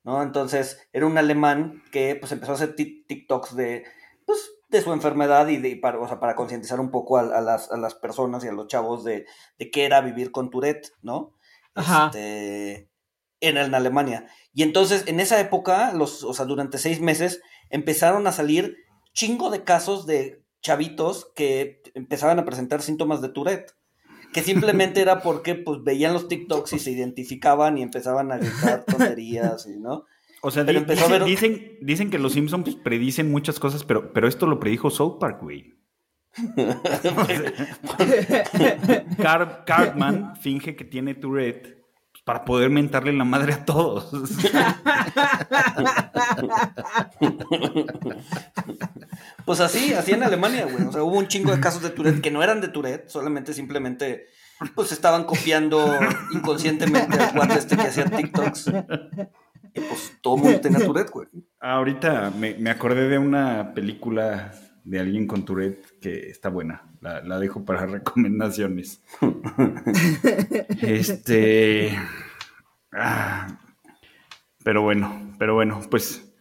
S4: ¿no? Entonces era un alemán que pues empezó a hacer TikToks de, pues, de su enfermedad y de, para, o sea, para concientizar un poco a, las, a, las, personas y a los chavos de, de qué era vivir con Tourette, ¿no? Ajá. Este, en, en Alemania. Y entonces en esa época, los, o sea, durante seis meses, empezaron a salir chingo de casos de chavitos que empezaban a presentar síntomas de Tourette que simplemente era porque pues veían los TikToks y se identificaban y empezaban a gritar tonterías, ¿no?
S2: O sea, dicen, dicen, que los Simpsons predicen muchas cosas, pero, pero esto lo predijo South Park, güey. Cartman finge que tiene Tourette para poder mentarle la madre a todos.
S4: pues así, así en Alemania, güey. O sea, hubo un chingo de casos de Tourette que no eran de Tourette, solamente simplemente pues estaban copiando inconscientemente al cuate este que hacía TikToks. Y pues todo mundo tenía Tourette, güey.
S2: Ahorita me, me acordé de una película de alguien con Tourette que está buena. La, dejo para recomendaciones. este. Ah, pero bueno, pero bueno, pues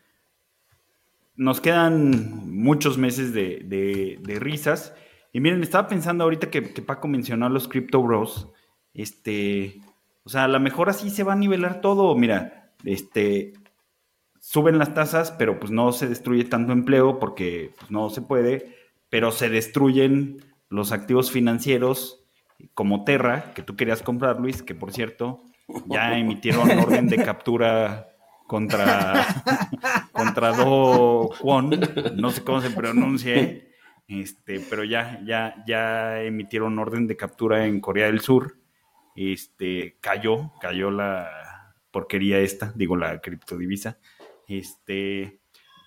S2: nos quedan muchos meses de, risas. Y miren, estaba pensando ahorita que, Paco mencionó a los Crypto Bros. Este, o sea, a lo mejor así se va a nivelar todo. Mira, este, suben las tasas, pero pues no se destruye tanto empleo porque pues, no se puede, pero se destruyen los activos financieros como Terra, que tú querías comprar, Luis, que por cierto, ya emitieron orden de captura contra, contra Do Kwon, no sé cómo se pronuncia, este, pero ya, ya, ya emitieron orden de captura en Corea del Sur. Este, cayó, cayó la porquería esta, digo la criptodivisa. Este,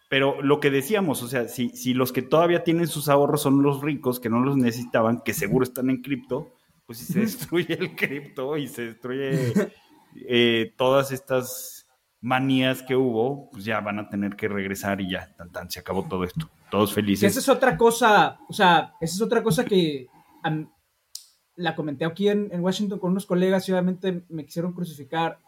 S2: pero lo que decíamos, o sea, si, si los que todavía tienen sus ahorros son los ricos que no los necesitaban, que seguro están en cripto, pues si se destruye el cripto y se destruye eh, todas estas manías que hubo, pues ya van a tener que regresar y ya, tan, tan, se acabó todo esto. Todos felices.
S3: Esa es otra cosa, o sea, esa es otra cosa que la comenté aquí en, en Washington con unos colegas y obviamente me quisieron crucificar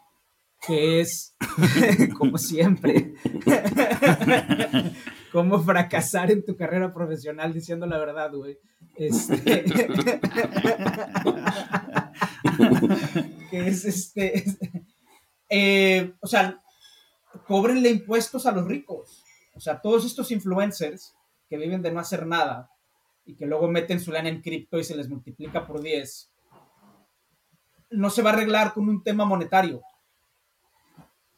S3: que es, como siempre, cómo fracasar en tu carrera profesional diciendo la verdad, güey. Este... que es este... Eh, o sea, cobrenle impuestos a los ricos. O sea, todos estos influencers que viven de no hacer nada y que luego meten su lana en cripto y se les multiplica por 10, no se va a arreglar con un tema monetario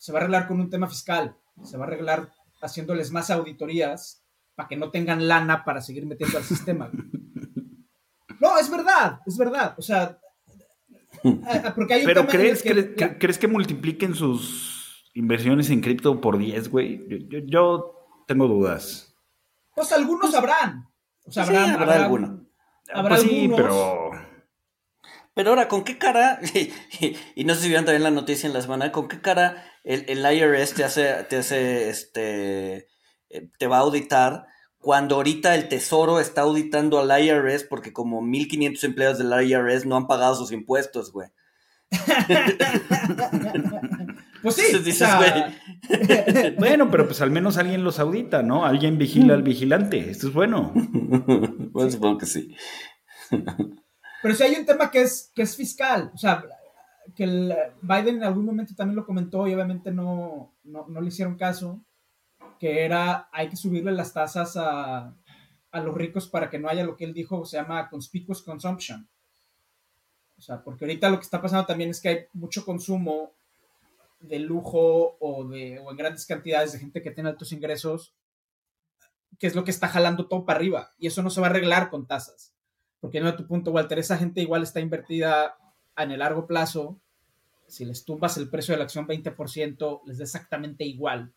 S3: se va a arreglar con un tema fiscal, se va a arreglar haciéndoles más auditorías para que no tengan lana para seguir metiendo al sistema. No, es verdad, es verdad. O sea,
S2: porque hay un Pero crees, que, crees que multipliquen sus inversiones en cripto por 10, güey? Yo, tengo dudas.
S3: Pues algunos habrán. O sea, habrá,
S4: habrá, alguno.
S2: Habrá pues sí, pero
S4: pero ahora, ¿con qué cara? y no sé si vieron también la noticia en la semana, ¿con qué cara el, el IRS te hace, te hace, este, eh, te va a auditar cuando ahorita el Tesoro está auditando al IRS porque como 1.500 empleados del IRS no han pagado sus impuestos, güey.
S3: pues sí.
S2: bueno, pero pues al menos alguien los audita, ¿no? Alguien vigila al vigilante. Esto es bueno.
S4: bueno, supongo que sí.
S3: Pero si hay un tema que es, que es fiscal. O sea, que Biden en algún momento también lo comentó y obviamente no, no, no le hicieron caso, que era hay que subirle las tasas a, a, los ricos para que no haya lo que él dijo, se llama conspicuous consumption. O sea, porque ahorita lo que está pasando también es que hay mucho consumo de lujo o, de, o en grandes cantidades de gente que tiene altos ingresos, que es lo que está jalando todo para arriba. Y eso no se va a arreglar con tasas. Porque no a tu punto, Walter, esa gente igual está invertida en el largo plazo, si les tumbas el precio de la acción 20%, les da exactamente igual.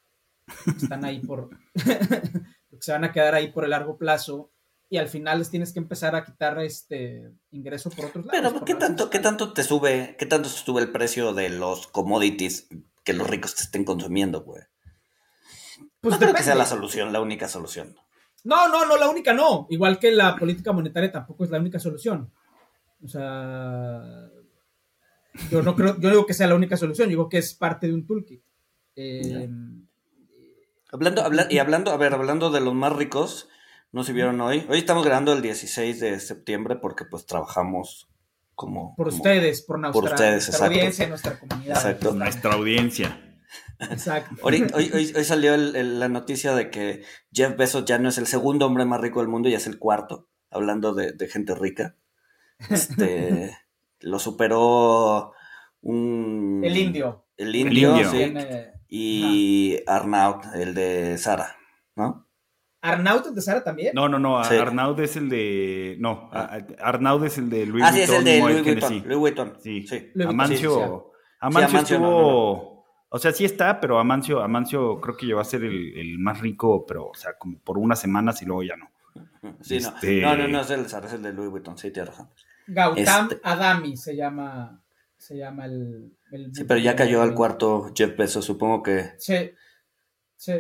S3: Están ahí por. se van a quedar ahí por el largo plazo y al final les tienes que empezar a quitar este ingreso por otros
S4: lados. Pero ¿qué tanto, ¿qué tanto te sube, qué tanto sube el precio de los commodities que los ricos te estén consumiendo, güey? Pues no creo que sea la solución, la única solución.
S3: No, no, no, la única no. Igual que la política monetaria tampoco es la única solución. O sea, yo no creo, yo digo que sea la única solución, digo que es parte de un toolkit. Eh,
S4: hablando, y hablando, a ver, hablando de los más ricos, no se vieron hoy. Hoy estamos grabando el 16 de septiembre porque pues trabajamos como...
S3: Por ustedes, por, nuestra,
S4: por ustedes,
S3: nuestra audiencia, nuestra comunidad.
S2: Exacto. Nuestra audiencia.
S4: Exacto. Hoy, hoy, salió la noticia de que Jeff Bezos ya no es el segundo hombre más rico del mundo, ya es el cuarto, hablando de, gente rica. Este, lo superó un...
S3: El indio.
S4: El indio, sí. Y Arnaud, el de Sara, ¿no?
S3: ¿Arnaud de Sara también?
S2: No, no, no. Arnaud es el de. No, ah. Arnaud es el de Louis
S4: Vuitton. Ah, sí, es el de Louis Vuitton. Louis Vuitton.
S2: Sí. sí. Amancio. Amancio, estuvo. O sea, sí está, pero Amancio, Amancio creo que llegó a ser el, más rico, pero, o sea, como por unas semanas y luego ya no.
S4: Sí, no. Este no, no, no, es el, es el de Louis Vuitton, sí, tienes razón.
S3: Gautam este Adami se llama, se llama el,
S4: Sí, pero ya cayó al cuarto Jeff Bezos, supongo que...
S3: Sí, sí.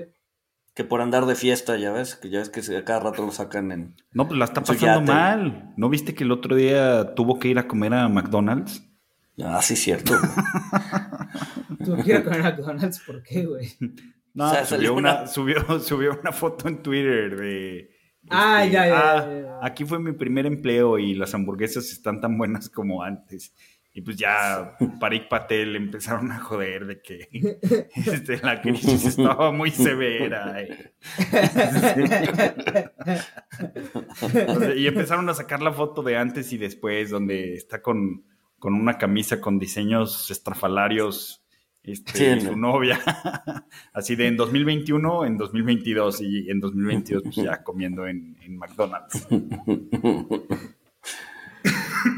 S4: Que por andar de fiesta, ya ves, que ya ves que cada rato lo sacan en...
S2: No, pues la está pasando mal. ¿No viste que el otro día tuvo que ir a comer a McDonald's?
S4: Ah, sí, cierto.
S3: ir a comer a McDonald's, ¿por qué, güey?
S2: No, subió, una, subió, subió una foto en Twitter de...
S3: Ah, este, ya,
S2: ah, ya, Aquí fue mi primer empleo y las hamburguesas están tan buenas como antes. Y pues ya Parik Patel empezaron a joder de que este, la crisis estaba muy severa. Y, empezaron a sacar la foto de antes y después, donde está con, con una camisa con diseños estrafalarios este, su novia. Así de en 2021, en 2022 y en 2022 pues ya comiendo en, en McDonald's.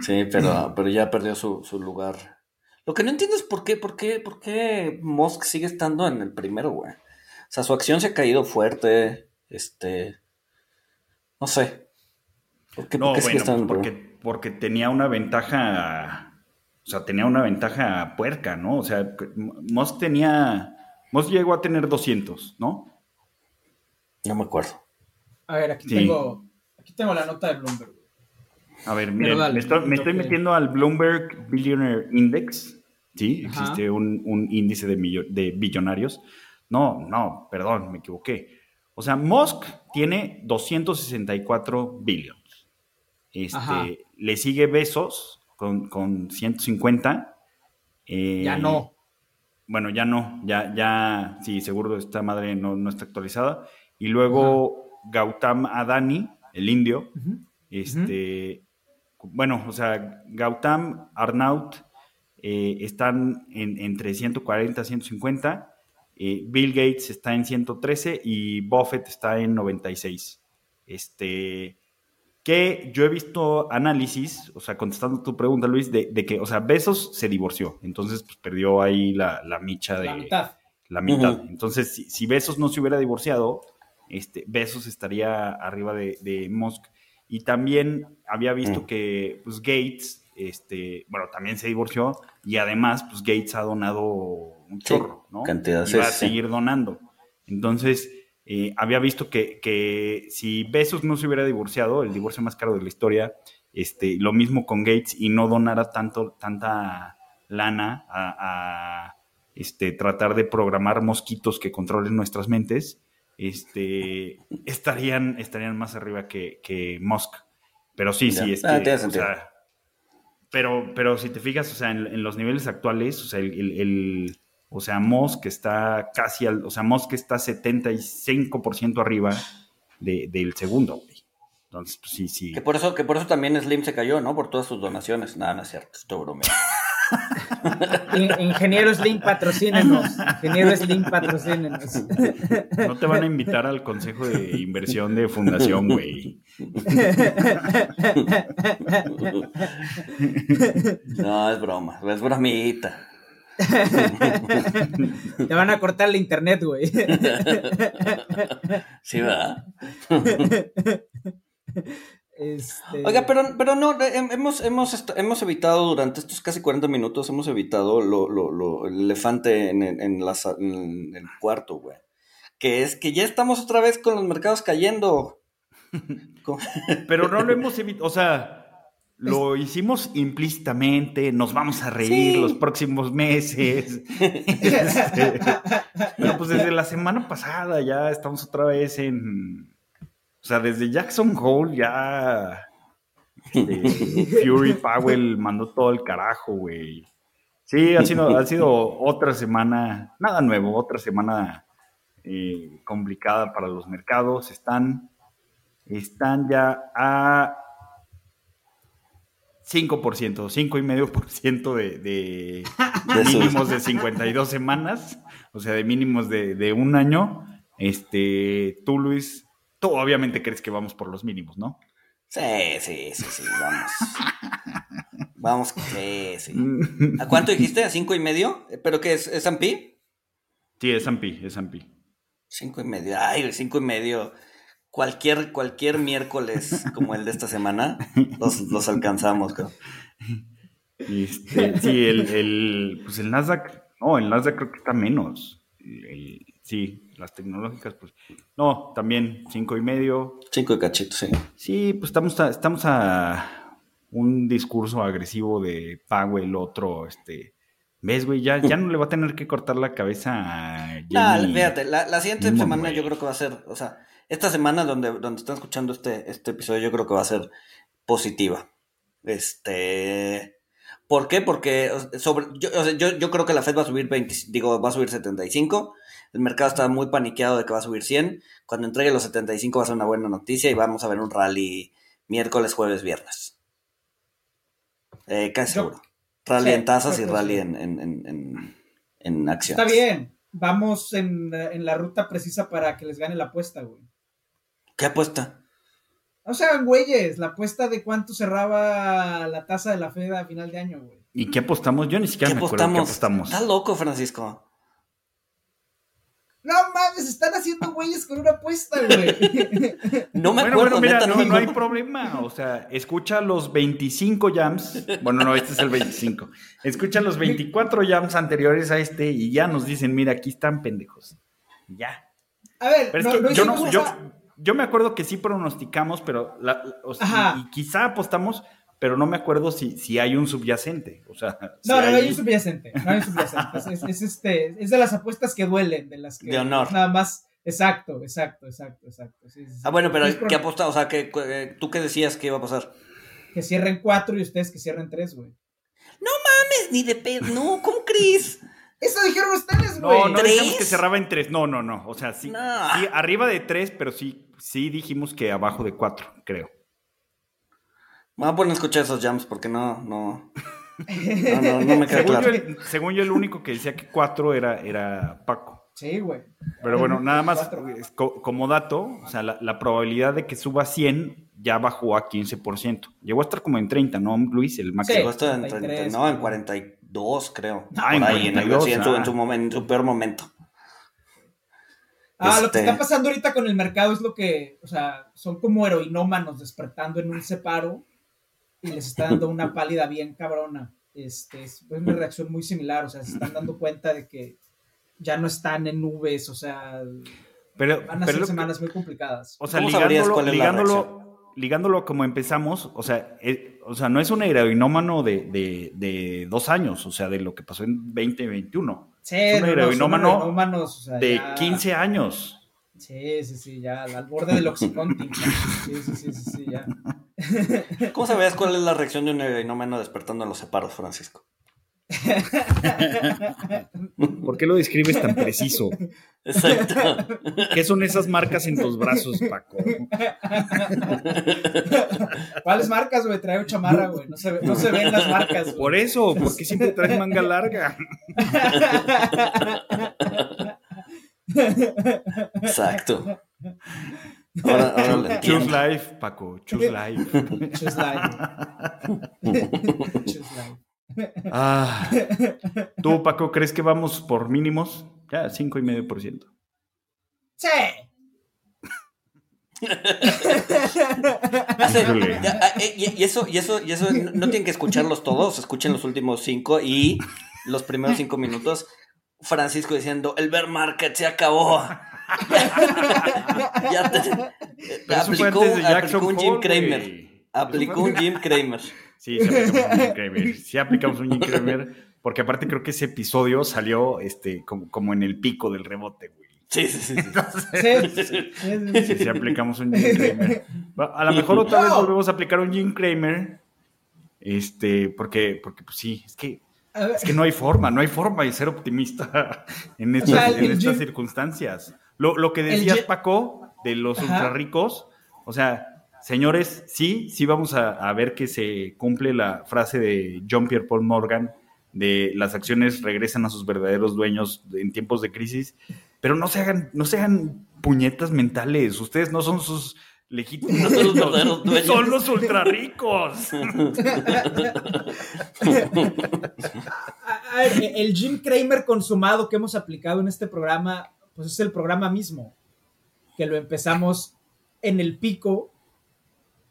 S4: Sí, pero, pero ya perdió su, lugar. Lo que no entiendo es por qué, por qué, por qué Musk sigue estando en el primero, güey. O sea, su acción se ha caído fuerte. Este. No sé.
S2: ¿Por qué, no, bueno, porque, porque tenía una ventaja. O sea, tenía una ventaja puerca, ¿no? O sea, Musk tenía. Musk llegó a tener 200, ¿no?
S4: No me acuerdo.
S3: A ver, aquí tengo. Aquí tengo la nota de Bloomberg.
S2: A ver, me, estoy, metiendo al Bloomberg Billionaire Index. Sí, existe un, índice de, de billonarios. No, no, perdón, me equivoqué. O sea, Musk tiene 264 billions. Este, le sigue Besos con, con 150.
S3: Eh, ya no.
S2: Bueno, ya no, ya, ya, sí, seguro esta madre no, no está actualizada. Y luego Gautam Adani, el indio, este, bueno, o sea, Gautam, Arnaut eh, están en, entre 140 y 150, eh, Bill Gates está en 113 y Buffett está en 96. Este, que yo he visto análisis, o sea, contestando tu pregunta, Luis, de, que, o sea, Besos se divorció, entonces pues, perdió ahí la, micha de...
S3: La mitad.
S2: La mitad. Entonces, si, Besos no se hubiera divorciado, este, Besos estaría arriba de, de Musk. Y también había visto mm. que pues, Gates, este, bueno, también se divorció y además, pues Gates ha donado un chorro, ¿no?
S4: Cantidad,
S2: y va a seguir donando. Entonces, eh, había visto que, que, si Bezos no se hubiera divorciado, el divorcio más caro de la historia, este, lo mismo con Gates y no donara tanto, tanta lana a, a este, tratar de programar mosquitos que controlen nuestras mentes, este, estarían, estarían más arriba que, que Musk. Pero sí, sí, es ah, que. o sea, pero, pero si te fijas, o sea, en, los niveles actuales, o sea, el, o sea, Musk está casi al, o sea, Musk está 75% arriba del segundo, güey. Entonces, pues sí, sí.
S4: Que por eso, que por eso también Slim se cayó, ¿no? Por todas sus donaciones. Nada, no es cierto, esto bromeo.
S3: Ingeniero Slim, patrocínenos. Ingeniero Slim, patrocínenos.
S2: No te van a invitar al consejo de inversión de fundación, güey.
S4: No, es broma, es bromita.
S3: Te van a cortar el internet, güey.
S4: Sí, va. Este... Oiga, pero, pero no, eh, hemos, hemos, hemos evitado durante estos casi 40 minutos, hemos evitado lo, lo, lo el elefante en, en, el cuarto, güey. Que es que ya estamos otra vez con los mercados cayendo.
S2: Pero no lo hemos evitado, o sea, lo hicimos implícitamente, nos vamos a reír los próximos meses. Este, pero pues desde la semana pasada ya estamos otra vez en... O sea, desde Jackson Hole ya... este, Fury Powell mandó todo el carajo, güey. Sí, ha sido, ha sido otra semana, nada nuevo, otra semana eh, complicada para los mercados. Están, están ya a 5%, 5,5% de, de, de mínimos de 52 semanas, o sea, de mínimos de, de, un año. Este, tú, Luis, tú obviamente crees que vamos por los mínimos, ¿no?
S4: Sí, sí, sí, sí, vamos. vamos, sí, sí. ¿A cuánto dijiste? ¿A cinco y medio? ¿Pero qué es? ¿Es S&P?
S2: Sí, es S&P, es S&P.
S4: Cinco y medio. Ay, cinco y medio. Cualquier, cualquier miércoles como el de esta semana, los, los alcanzamos, creo.
S2: Este, sí, el, el, pues el Nasdaq, no, el Nasdaq creo que está menos. El, sí, las tecnológicas, pues, no, también cinco y medio.
S4: Cinco y cachito, sí.
S2: Sí, pues estamos a, estamos a un discurso agresivo de Powell, otro, este, ¿Ves, güey? Ya, ya no le va a tener que cortar la cabeza a
S4: Jenny. No, fíjate, la, la siguiente semana yo creo que va a ser, o sea, esta semana donde, donde están escuchando este, este episodio yo creo que va a ser positiva. Este... ¿Por qué? Porque sobre, yo, yo, yo, creo que la Fed va a subir 20, digo, va a subir 75. El mercado está muy paniqueado de que va a subir 100. Cuando entregue los 75 va a ser una buena noticia y vamos a ver un rally miércoles, jueves, viernes. Eh, casi seguro. Rally sí, en tasas y rally en, en, en, en, acciones.
S3: Está bien. Vamos en, en, la ruta precisa para que les gane la apuesta, güey.
S4: ¿Qué apuesta?
S3: O sea, güeyes, la apuesta de cuánto cerraba la tasa de la Fed a final de año, güey.
S2: ¿Y qué apostamos? Yo ni siquiera me acuerdo qué apostamos.
S4: Estás loco, Francisco.
S3: No mames, están haciendo güeyes con una apuesta, güey.
S4: No me
S2: bueno,
S4: acuerdo,
S2: bueno, mira,
S4: neta,
S2: no, no hay problema. O sea, escucha los 25 jams. Bueno, no, este es el 25. Escucha los 24 jams anteriores a este y ya nos dicen, mira, aquí están pendejos. Ya.
S3: A ver,
S2: Pero
S3: no,
S2: es que
S3: no
S2: yo, no, yo, yo me acuerdo que sí pronosticamos, pero la- o sea,
S3: Ajá.
S2: y, y quizá apostamos, pero no me acuerdo si, si hay un subyacente. O sea, si
S3: No, no, no
S2: hay-
S3: hay un subyacente. No hay un subyacente. Es, es- es este, es de las apuestas que duelen, de las que.
S4: De honor.
S3: Nada más. Exacto, exacto, exacto, exacto. Sí, sí, sí.
S4: Ah, bueno, pero ¿qué apostado? O sea, ¿qué, eh, ¿tú qué decías que iba a pasar?
S3: Que cierren cuatro y ustedes que cierren tres, güey.
S4: mames, ni de pedo. No, ¿cómo crees?
S3: Eso dijeron ustedes, güey.
S2: No, no
S4: ¿Tres?
S2: dijimos que cerraba en tres. No, no, no. O sea, sí,
S4: No.
S2: sí, arriba de tres, pero sí, sí dijimos que abajo de cuatro, creo.
S4: Me voy a poner a escuchar esos jams porque no, no. No, no, no me queda
S2: Según,
S4: claro.
S2: yo, el, según yo, el único que decía que cuatro era, era Paco.
S3: Sí, güey.
S2: Pero bueno, nada más
S3: Cuatro.
S2: co- como dato, o sea, la, la probabilidad de que suba a 100 ya bajó a 15%. Llegó a estar como en 30, ¿no, Luis? El máximo.
S3: Sí.
S4: Llegó hasta en
S3: 33,
S4: 30, no, en 42, creo.
S2: Ah, en
S4: Por ahí, en, algo
S2: 42,
S4: así, en, su,
S2: ah.
S4: en, su en su peor momento.
S3: Ah, lo que
S4: Este-
S3: está pasando ahorita con el mercado es lo que, o sea, son como heroinómanos despertando en un separo y les está dando una pálida bien cabrona. Este, es es una reacción muy similar, o sea, se están dando cuenta de que ya no están en nubes, o sea,
S2: Pero,
S3: van a
S2: pero
S3: ser
S2: que-
S3: semanas muy complicadas.
S2: o sea,
S4: ¿Cómo sabrías
S2: ligándolo, ligándolo, ligándolo como empezamos, o sea, eh, o sea, no es un heroinómano de, de, de dos años, o sea, de lo que pasó en 2021.
S3: Sí,
S2: es un
S3: no, no,
S2: heroinómano
S3: heroinómanos, o sea,
S2: De
S3: ya-
S2: 15 años.
S3: Sí, sí, sí, ya al borde del Oxycontin. Sí, sí, sí, sí, sí, ya.
S4: ¿Cómo sabías cuál es la reacción de un heroinómeno despertando en los separos, Francisco?
S2: ¿Por qué lo describes tan preciso?
S4: Exacto.
S2: ¿Qué son esas marcas en tus brazos, Paco?
S3: ¿Cuáles marcas, güey? Traigo chamarra, güey. No se, ve- no se ven las marcas, güey.
S2: Por eso, ¿por qué siempre traes manga larga?
S4: Exacto. Ahora, ahora
S2: Choose life, Paco, choose life.
S3: Choose life. Choose life.
S2: Ah, ¿Tú, Paco, crees que vamos por mínimos? Ya, cinco y medio por ciento.
S3: Sí.
S4: Hace- ya, ah, eh, y, y eso, y eso, y eso, no tienen que escucharlos todos, escuchen los últimos cinco y los primeros cinco minutos. Francisco diciendo, el bear market se acabó. ya te, aplicó, aplicó un Jim Kramer. Aplicó un Jim Kramer.
S2: Sí, sí aplicamos un Jim Kramer. Sí aplicamos un Jim Kramer. Porque aparte creo que ese episodio salió este, como, como en el pico del rebote, güey.
S4: Sí, sí, sí.
S2: Entonces, sí, sí, aplicamos un Jim Kramer. A lo mejor otra vez volvemos a aplicar un Jim Kramer. Este, porque, porque pues sí, es que, es que no hay forma, no hay forma de ser optimista en estas, en estas circunstancias. Lo, lo, que decías, Paco, de los ultra ricos, o sea, señores, sí, sí vamos a, a, ver que se cumple la frase de John Pierre Paul Morgan de las acciones regresan a sus verdaderos dueños en tiempos de crisis, pero no se hagan, no se hagan puñetas mentales, ustedes no son sus legítimos
S4: no son, los dueños.
S2: son los ultra ricos.
S3: el Jim Kramer consumado que hemos aplicado en este programa, pues es el programa mismo, que lo empezamos en el pico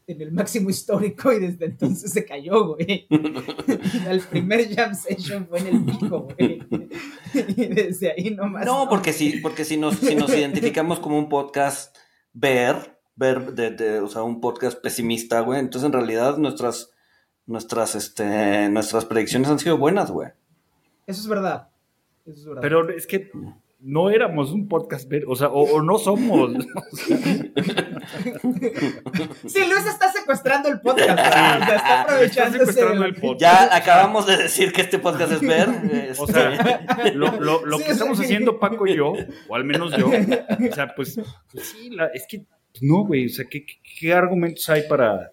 S3: en el máximo histórico y desde entonces se cayó, güey. el primer jam session fue en el pico, güey. Y desde ahí nomás.
S4: No, porque si, porque si nos, si nos identificamos como un podcast ver, ver de, de, o sea, un podcast pesimista, güey, entonces en realidad nuestras, nuestras, este, nuestras predicciones han sido buenas, güey.
S3: Eso es verdad. Eso es verdad.
S2: Pero es que no éramos un podcast, o sea, o, o no somos.
S3: sí, Luis está secuestrando el podcast. está aprovechando
S4: el podcast. Ya acabamos de decir que este podcast es ver. Este...
S2: O sea, lo, lo, lo sí, que estamos sí. haciendo Paco y yo, o al menos yo, o sea, pues, pues sí, la, es que no, güey, o sea, ¿qué, ¿qué, argumentos hay para,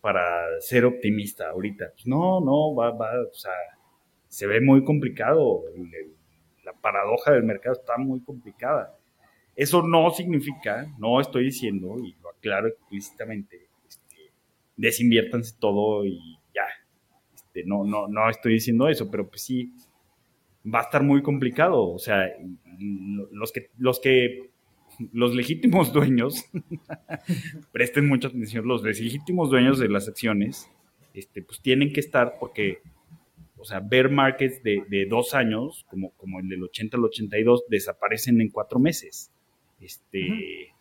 S2: para ser optimista ahorita? Pues no, no, va, va, o sea, se ve muy complicado el, el la paradoja del mercado está muy complicada. Eso no significa, no estoy diciendo, y lo aclaro explícitamente, este, desinviértanse todo y ya. Este, no, no, no estoy diciendo eso, pero pues sí, va a estar muy complicado. O sea, los que, los que, los legítimos dueños, presten mucha atención, los legítimos dueños de las acciones, este, pues tienen que estar porque o sea, bear markets de, de, dos años, como, como el del 80 al 82, desaparecen en cuatro meses. Este, uh -huh.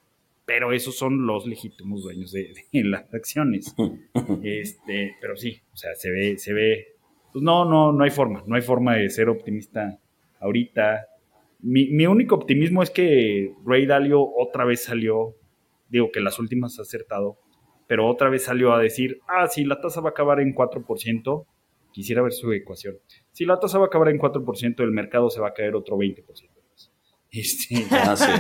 S2: Pero esos son los legítimos dueños de, de, las acciones. Este, pero sí, o sea, se ve, se ve, pues no, no, no hay forma, no hay forma de ser optimista ahorita. Mi, mi único optimismo es que Ray Dalio otra vez salió, digo que las últimas ha acertado, pero otra vez salió a decir, ah, sí, la tasa va a acabar en 4%, Quisiera ver su ecuación. Si la tasa va a acabar en 4%, el mercado se va a caer otro 20%. Este, ah, sí.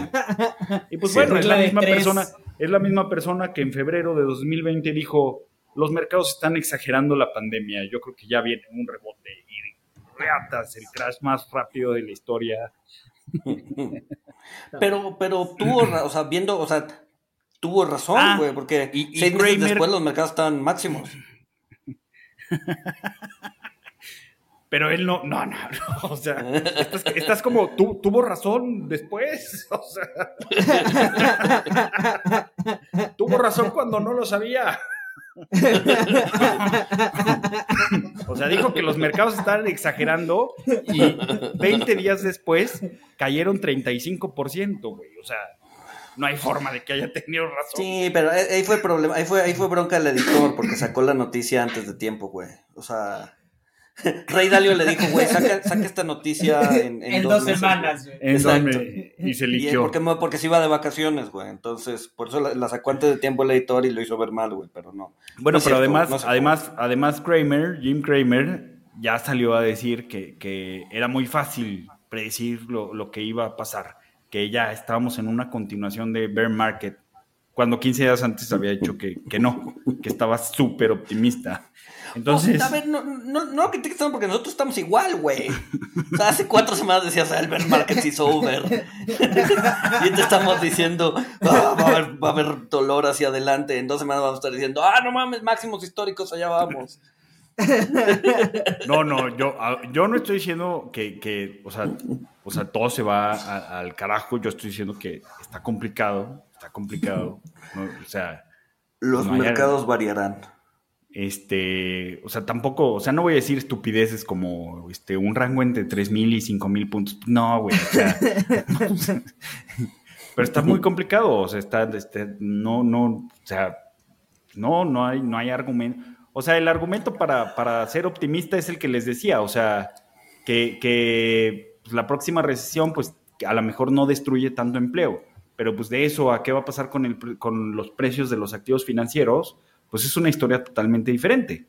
S2: Y pues sí, bueno, es la misma persona, es la misma persona que en febrero de 2020 dijo, los mercados están exagerando la pandemia, yo creo que ya viene un rebote y reatas el crash más rápido de la historia.
S4: Pero, pero tuvo, o sea, viendo, o sea, tuvo razón, güey, ah, porque y, y seis meses Kramer... después los mercados estaban máximos.
S2: Pero él no, no, no, no o sea, estás, como, tú, tuvo razón después, o sea, tuvo razón cuando no lo sabía. o sea, dijo que los mercados estaban exagerando y 20 días después cayeron 35%, güey, o sea, no hay forma de que haya tenido razón.
S4: Sí, pero ahí fue problema, ahí fue, ahí fue bronca del editor porque sacó la noticia antes de tiempo, güey. O sea, Rey Dalio le dijo, güey, saca, saca, esta noticia en,
S3: en, en dos, dos meses, semanas, güey.
S2: Exacto. Y se liquió.
S4: Porque, porque se iba de vacaciones, güey. Entonces, por eso la, la, sacó antes de tiempo el editor y lo hizo ver mal, güey, pero no.
S2: Bueno,
S4: no
S2: pero cierto, además, no además, además Kramer, Jim Kramer, ya salió a decir que, que era muy fácil predecir lo, lo que iba a pasar que ya estábamos en una continuación de bear market, cuando 15 días antes había dicho que, que no, que estaba súper optimista. Entonces...
S4: No, a ver, no, no, no critiques tanto porque nosotros estamos igual, güey. O sea, hace cuatro semanas decías, ah, el bear market is over. y te estamos diciendo, ah, va a haber dolor hacia adelante. En dos semanas vamos a estar diciendo, ah, no mames, máximos históricos, allá vamos.
S2: No, no, yo, yo no estoy diciendo que, que o, sea, o sea, todo se va a, al carajo. Yo estoy diciendo que está complicado, está complicado. ¿no? O sea,
S4: los no mercados variarán.
S2: Este, o sea, tampoco, o sea, no voy a decir estupideces como este, un rango entre 3.000 y 5.000 puntos. No, güey, o sea, pero pero está muy complicado, o sea, está, este, no, no, o sea, no, no hay, no hay argumento. O sea, el argumento para, para ser optimista es el que les decía, o sea, que, que pues, la próxima recesión, pues a lo mejor no destruye tanto empleo, pero pues de eso a qué va a pasar con, el, con los precios de los activos financieros, pues es una historia totalmente diferente.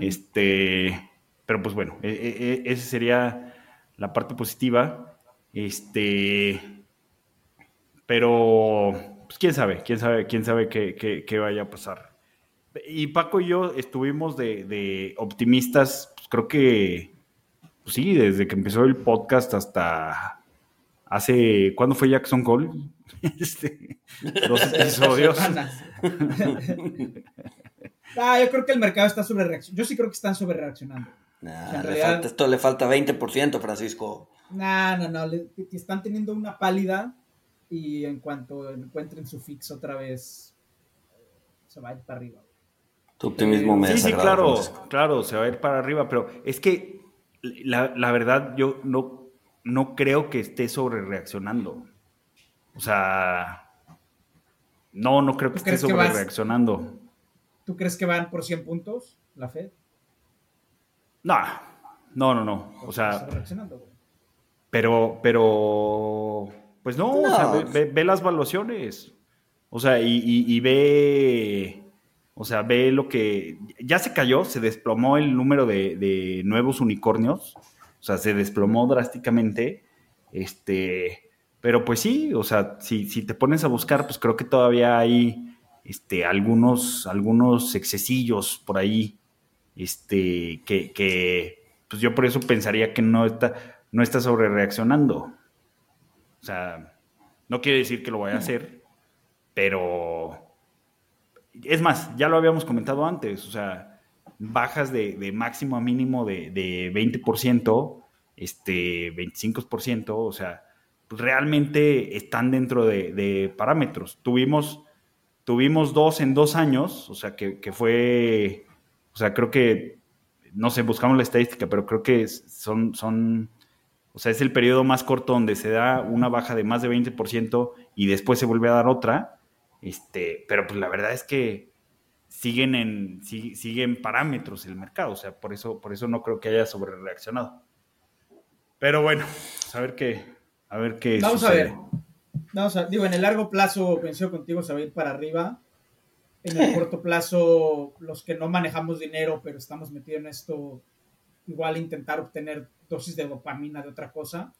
S2: Este, pero pues bueno, e, e, e, esa sería la parte positiva. Este, pero pues quién sabe, quién sabe, quién sabe qué, qué, vaya a pasar. Y Paco y yo estuvimos de, optimistas, pues creo que, pues sí, desde que empezó el podcast hasta hace, ¿cuándo fue Jackson Cole? Este, dos episodios.
S3: ah, yo creo que el mercado está sobre reaccionando. Yo sí creo que están sobre reaccionando.
S4: esto le falta 20%, Francisco.
S3: No, no, no. están teniendo una pálida y en cuanto encuentren su fix otra vez, se va a ir para arriba.
S4: Tu optimismo me
S2: Sí, sí, claro, claro, se va a ir para arriba, pero es que la, la verdad yo no, no creo que esté sobre reaccionando. O sea, no, no creo que esté sobre reaccionando.
S3: ¿Tú crees que van por 100 puntos la Fed?
S2: No, no, no, no. O sea, pero, pero pues no, O sea, ve, las valuaciones. O sea, y, ve. O sea, ve lo que. Ya se cayó, se desplomó el número de, nuevos unicornios. O sea, se desplomó drásticamente. Este. Pero pues sí, o sea, si, si te pones a buscar, pues creo que todavía hay este, algunos, algunos excesillos por ahí. Este, que, que, pues yo por eso pensaría que no está, no está sobre reaccionando. O sea, no quiere decir que lo vaya a hacer, pero es más, ya lo habíamos comentado antes, o sea, bajas de, máximo a mínimo de, 20%, este, 25%, o sea, pues realmente están dentro de, parámetros. Tuvimos, tuvimos dos en dos años, o sea, que, que, fue, o sea, creo que, no sé, buscamos la estadística, pero creo que son, son o sea, es el periodo más corto donde se da una baja de más de 20% y después se vuelve a dar otra. Este, pero pues la verdad es que siguen en siguen parámetros el mercado, o sea, por eso por eso no creo que haya sobre reaccionado. Pero bueno, pues, a ver qué a ver qué
S3: Vamos a ver. Vamos a, digo, en el largo plazo pensé contigo se va a ir para arriba. En el corto plazo, los que no manejamos dinero, pero estamos metidos en esto, igual intentar obtener dosis de dopamina de otra cosa.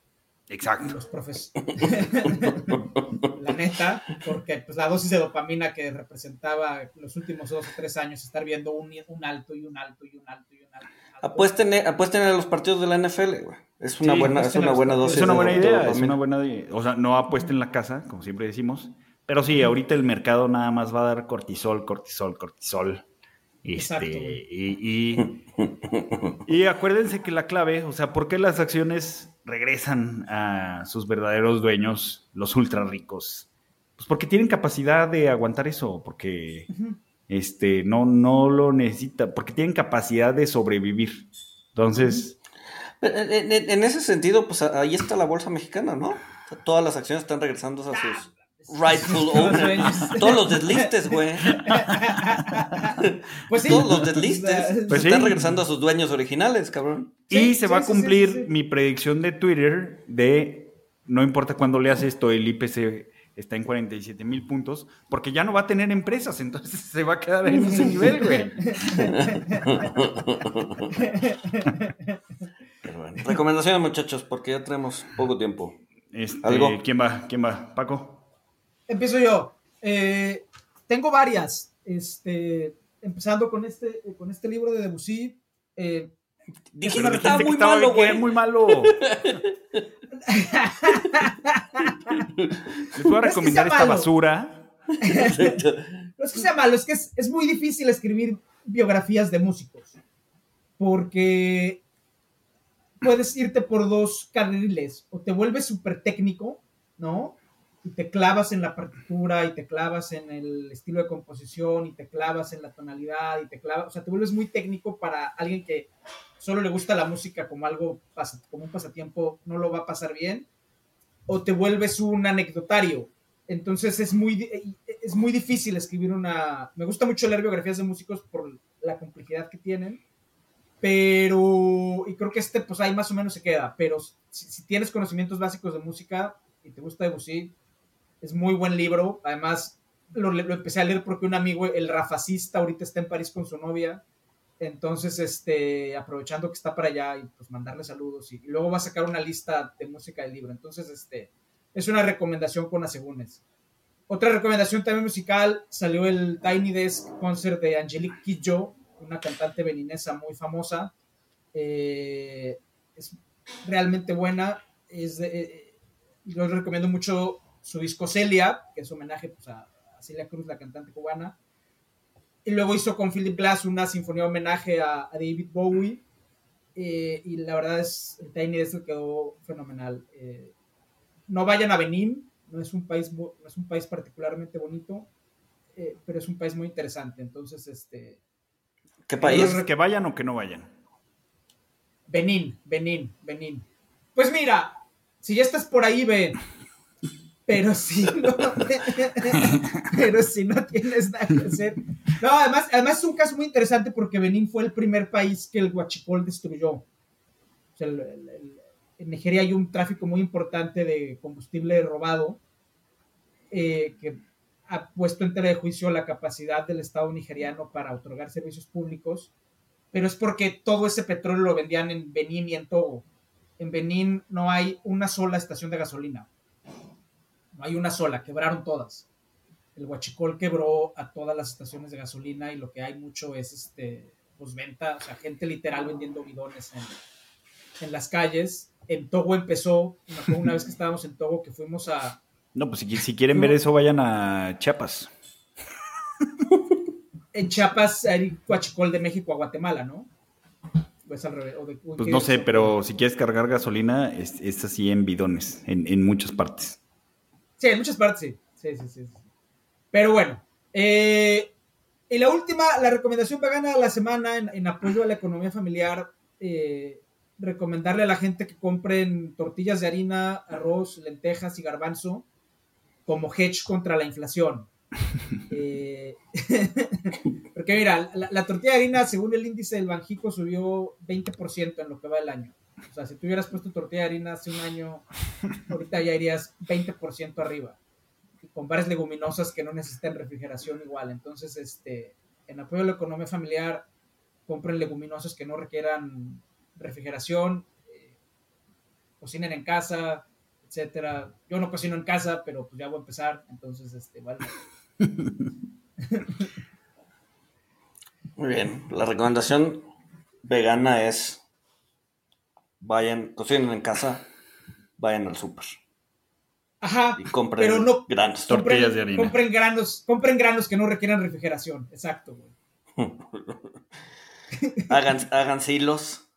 S2: Exacto.
S3: Los profes neta, porque pues la dosis de dopamina que representaba los últimos dos o tres años, estar viendo un, un alto y un alto y un alto y un alto.
S4: Apuesten, apuesten a los partidos de la NFL, güey. Es una buena, es una buena dosis.
S2: Es una buena idea, es una buena O sea, no apuesten la casa, como siempre decimos. Pero sí, ahorita el mercado nada más va a dar cortisol, cortisol, cortisol. Este, y, y, acuérdense que la clave, o sea, ¿por qué las acciones regresan a sus verdaderos dueños, los ultra ricos? Pues porque tienen capacidad de aguantar eso, porque este, no, no lo necesita, porque tienen capacidad de sobrevivir. Entonces.
S4: En, ese sentido, pues ahí está la bolsa mexicana, ¿no? todas las acciones están regresando a sus rightful owner. Todos los deslistes, güey. Pues sí. Todos los deslistes. Pues están regresando a sus dueños originales, cabrón.
S2: y se va a cumplir mi predicción de Twitter de no importa cuándo leas esto, el IPC está en 47 mil puntos, porque ya no va a tener empresas, entonces se va a quedar en ese nivel, güey.
S4: Recomendaciones, muchachos, porque ya tenemos poco tiempo.
S2: Este, ¿Quién va? ¿Quién va? ¿Paco?
S3: Empiezo yo. Eh, tengo varias. Este, empezando con este, con este libro de Debussy. Eh,
S4: Dije que estaba muy malo, güey.
S2: Muy malo. Les voy a recomendar esta basura.
S3: no es que sea malo, es que es, es muy difícil escribir biografías de músicos. Porque puedes irte por dos carriles. O te vuelves súper técnico, ¿no? y te clavas en la partitura y te clavas en el estilo de composición y te clavas en la tonalidad y te clavas, o sea, te vuelves muy técnico para alguien que solo le gusta la música como algo, como un pasatiempo, no lo va a pasar bien. o te vuelves un anecdotario. Entonces es muy, es muy difícil escribir una... Me gusta mucho leer biografías de músicos por la complejidad que tienen, pero... Y creo que este pues ahí más o menos se queda, pero si, tienes conocimientos básicos de música y te gusta Debussy, es muy buen libro. Además, lo, lo, empecé a leer porque un amigo, el rafacista, ahorita está en París con su novia. Entonces, este, aprovechando que está para allá y pues mandarle saludos. Y, luego va a sacar una lista de música del libro. Entonces, este, es una recomendación con asegúnes. Otra recomendación también musical, salió el Tiny Desk Concert de Angelique Kidjo, una cantante beninesa muy famosa. Eh, es realmente buena. Es eh, yo recomiendo mucho su disco Celia, que es homenaje pues, a, Celia Cruz, la cantante cubana. Y luego hizo con Philip Glass una sinfonía homenaje a, David Bowie. Eh, y la verdad es, el Tiny Desk quedó fenomenal no vayan a Benín, no es un país, no es un país particularmente bonito, eh, pero es un país muy interesante. Entonces, este.
S2: ¿Qué país? ¿Que vayan o que no vayan?
S3: Benín, Benín, Benín. Pues mira, si ya estás por ahí, ven. Pero si no, pero si no tienes nada que hacer. No, además, además es un caso muy interesante porque Benín fue el primer país que el Huachicol destruyó. O sea, el, en Nigeria hay un tráfico muy importante de combustible robado eh, que ha puesto en tela de juicio la capacidad del Estado nigeriano para otorgar servicios públicos, pero es porque todo ese petróleo lo vendían en Benín y en Togo. En Benín no hay una sola estación de gasolina. No hay una sola, quebraron todas. El Huachicol quebró a todas las estaciones de gasolina y lo que hay mucho es este, pues venta, o sea, gente literal vendiendo bidones en, en las calles en Togo empezó, una vez que estábamos en Togo, que fuimos a...
S2: No, pues si, quieren ver eso, vayan a Chiapas.
S3: En Chiapas hay Coachicol de México a Guatemala, ¿no?
S2: Pues al revés. pues no sé, pero si quieres cargar gasolina, es, así en bidones, en, muchas partes.
S3: Sí, en muchas partes, sí. Sí, sí, sí. Pero bueno, eh, y la última, la recomendación pagana de la semana en, apoyo a la economía familiar, eh, recomendarle a la gente que compren tortillas de harina, arroz, lentejas y garbanzo como hedge contra la inflación. Eh, porque mira, la, tortilla de harina, según el índice del Banjico, subió 20% en lo que va el año. O sea, si tú hubieras puesto tortilla de harina hace un año, ahorita ya irías 20% arriba. Y con varias leguminosas que no necesitan refrigeración igual. Entonces, este, en apoyo a la economía familiar, compren leguminosas que no requieran refrigeración, eh, cocinen en casa, etcétera. Yo no cocino en casa, pero pues ya voy a empezar, entonces, este, vale.
S4: Muy bien, la recomendación vegana es vayan, cocinen en casa, vayan al súper.
S3: Ajá, y compren pero no, granos. Tortillas de harina. Compren granos, compren granos que no requieran refrigeración, exacto,
S4: hagan, hagan silos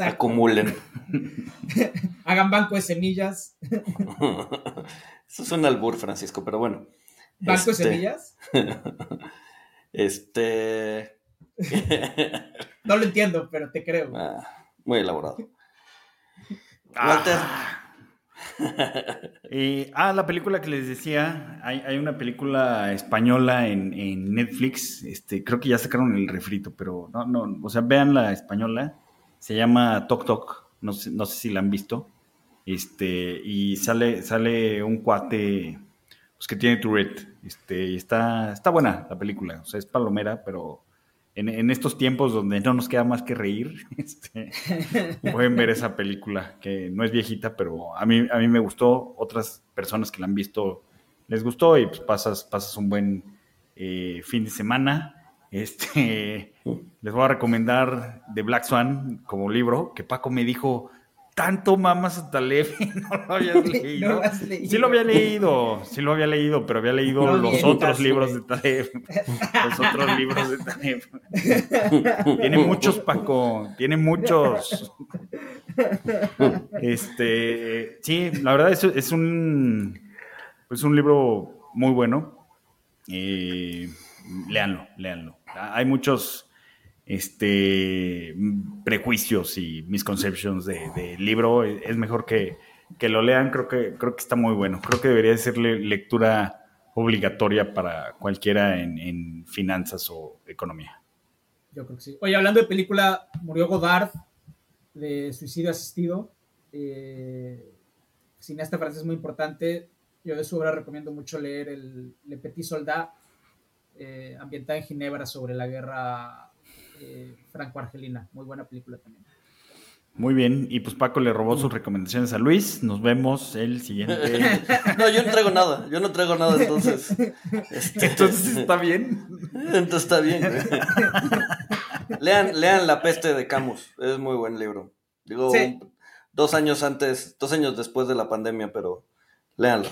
S4: Acumulen.
S3: Hagan banco de semillas.
S4: Eso suena al bur, Francisco, pero bueno.
S3: ¿Banco de este, semillas?
S4: este.
S3: no lo entiendo, pero te creo.
S4: Ah, muy elaborado. Walter.
S2: Ah. ah, la película que les decía, hay, una película española en, Netflix, este, creo que ya sacaron el refrito, pero no, no, o sea, vean la española, se llama Tok Tok, no sé, no sé si la han visto. Este, y sale, sale un cuate pues, que tiene Tourette. Este, y está, está buena la película. O sea, es palomera, pero en, estos tiempos donde no nos queda más que reír, este, pueden ver esa película, que no es viejita, pero a mí, a mí me gustó. Otras personas que la han visto les gustó y pues pasas, pasas un buen eh, fin de semana. Este, les voy a recomendar The Black Swan como libro, que Paco me dijo, tanto mamas a Taleb no lo habías leído. Sí lo había leído, sí lo había leído, pero había leído los otros libros de Taleb. los otros libros de Taleb. tiene muchos, Paco, tiene muchos. Este, sí, la verdad es, es un, un libro muy bueno. Eh, léanlo, léanlo. Hay muchos este, prejuicios y misconceptions del de libro. Es mejor que que lo lean, creo que, creo que está muy bueno. Creo que debería ser lectura obligatoria para cualquiera en, finanzas o economía.
S3: Yo creo que sí. Oye, hablando de película, murió Godard de suicidio asistido. Eh, cineasta francés muy importante. Yo de su obra recomiendo mucho leer el Le Petit Soldat, eh, ambientada en Ginebra sobre la guerra eh, franco-argelina. Muy buena película también.
S2: Muy bien, y pues Paco le robó sus recomendaciones a Luis. Nos vemos el siguiente.
S4: no, yo no traigo nada, yo no traigo nada, entonces.
S2: Este, entonces está bien.
S4: Entonces está bien. lean, lean La peste de Camus, es muy buen libro. Digo, dos años antes, dos años después de la pandemia, pero léanlo.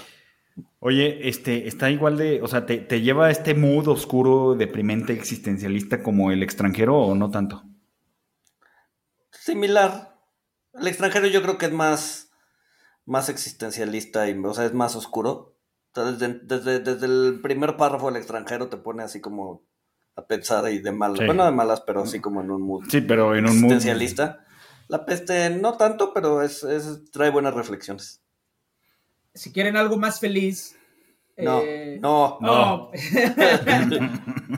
S2: Oye, este, está igual de, o sea, ¿te, te lleva a este mood oscuro, deprimente, existencialista como el extranjero o no tanto?
S4: Similar, el extranjero yo creo que es más, más existencialista y, o sea, es más oscuro. Desde, desde, el primer párrafo del extranjero te pone así como a pensar y de malas, bueno, de malas, pero así como en un mood.
S2: Sí, pero en un
S4: existencialista. La peste no tanto, pero es, es, trae buenas reflexiones.
S3: Si quieren algo más feliz,
S4: no,
S3: eh,
S4: no,
S3: no.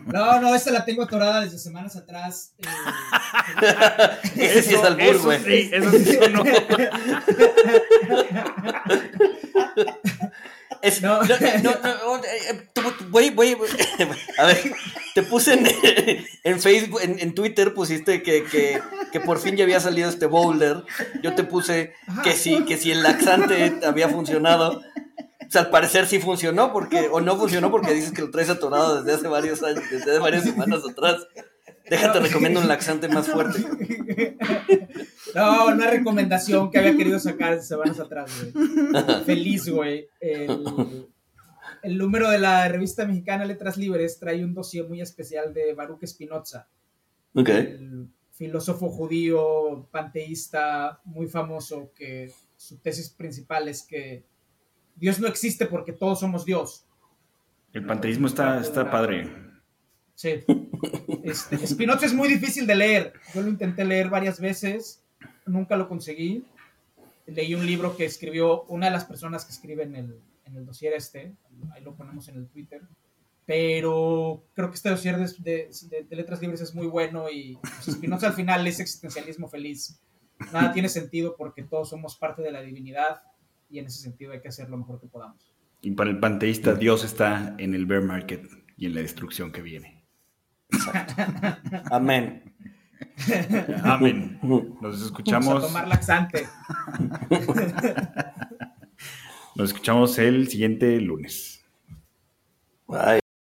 S3: No, no, esta la tengo atorada desde semanas atrás. Eh,
S4: Ese sí es albur, güey. Sí, eso sí sonó. Es, no. No, no, güey, güey, a ver, te puse en, en Facebook, en, en, Twitter pusiste que, que, que, por fin ya había salido este boulder. Yo te puse que si, que si el laxante había funcionado al parecer sí funcionó, porque, o no funcionó porque dices que lo traes atorado desde hace varios años, desde hace varias semanas atrás. Déjate, recomiendo un laxante más fuerte.
S3: No, una recomendación que había querido sacar semanas atrás, güey. Feliz, güey. El, el, número de la revista mexicana Letras Libres trae un dossier muy especial de Baruch Spinoza.
S4: Ok.
S3: El filósofo judío, panteísta, muy famoso, que su tesis principal es que Dios no existe porque todos somos Dios.
S2: El panteísmo está, está padre.
S3: Sí. Este, Spinoza es muy difícil de leer. Yo lo intenté leer varias veces, nunca lo conseguí. Leí un libro que escribió una de las personas que escribe en el, en el dossier este, ahí lo ponemos en el Twitter, pero creo que este dossier de, de, letras libres es muy bueno y pues, Spinoza al final es existencialismo feliz. Nada tiene sentido porque todos somos parte de la divinidad y en ese sentido hay que hacer lo mejor que podamos.
S2: Y para el panteísta, Dios está en el bear market y en la destrucción que viene.
S4: Amén.
S2: Amén. Nos escuchamos. Vamos
S3: a tomar laxante.
S2: Nos escuchamos el siguiente lunes.
S4: Bye.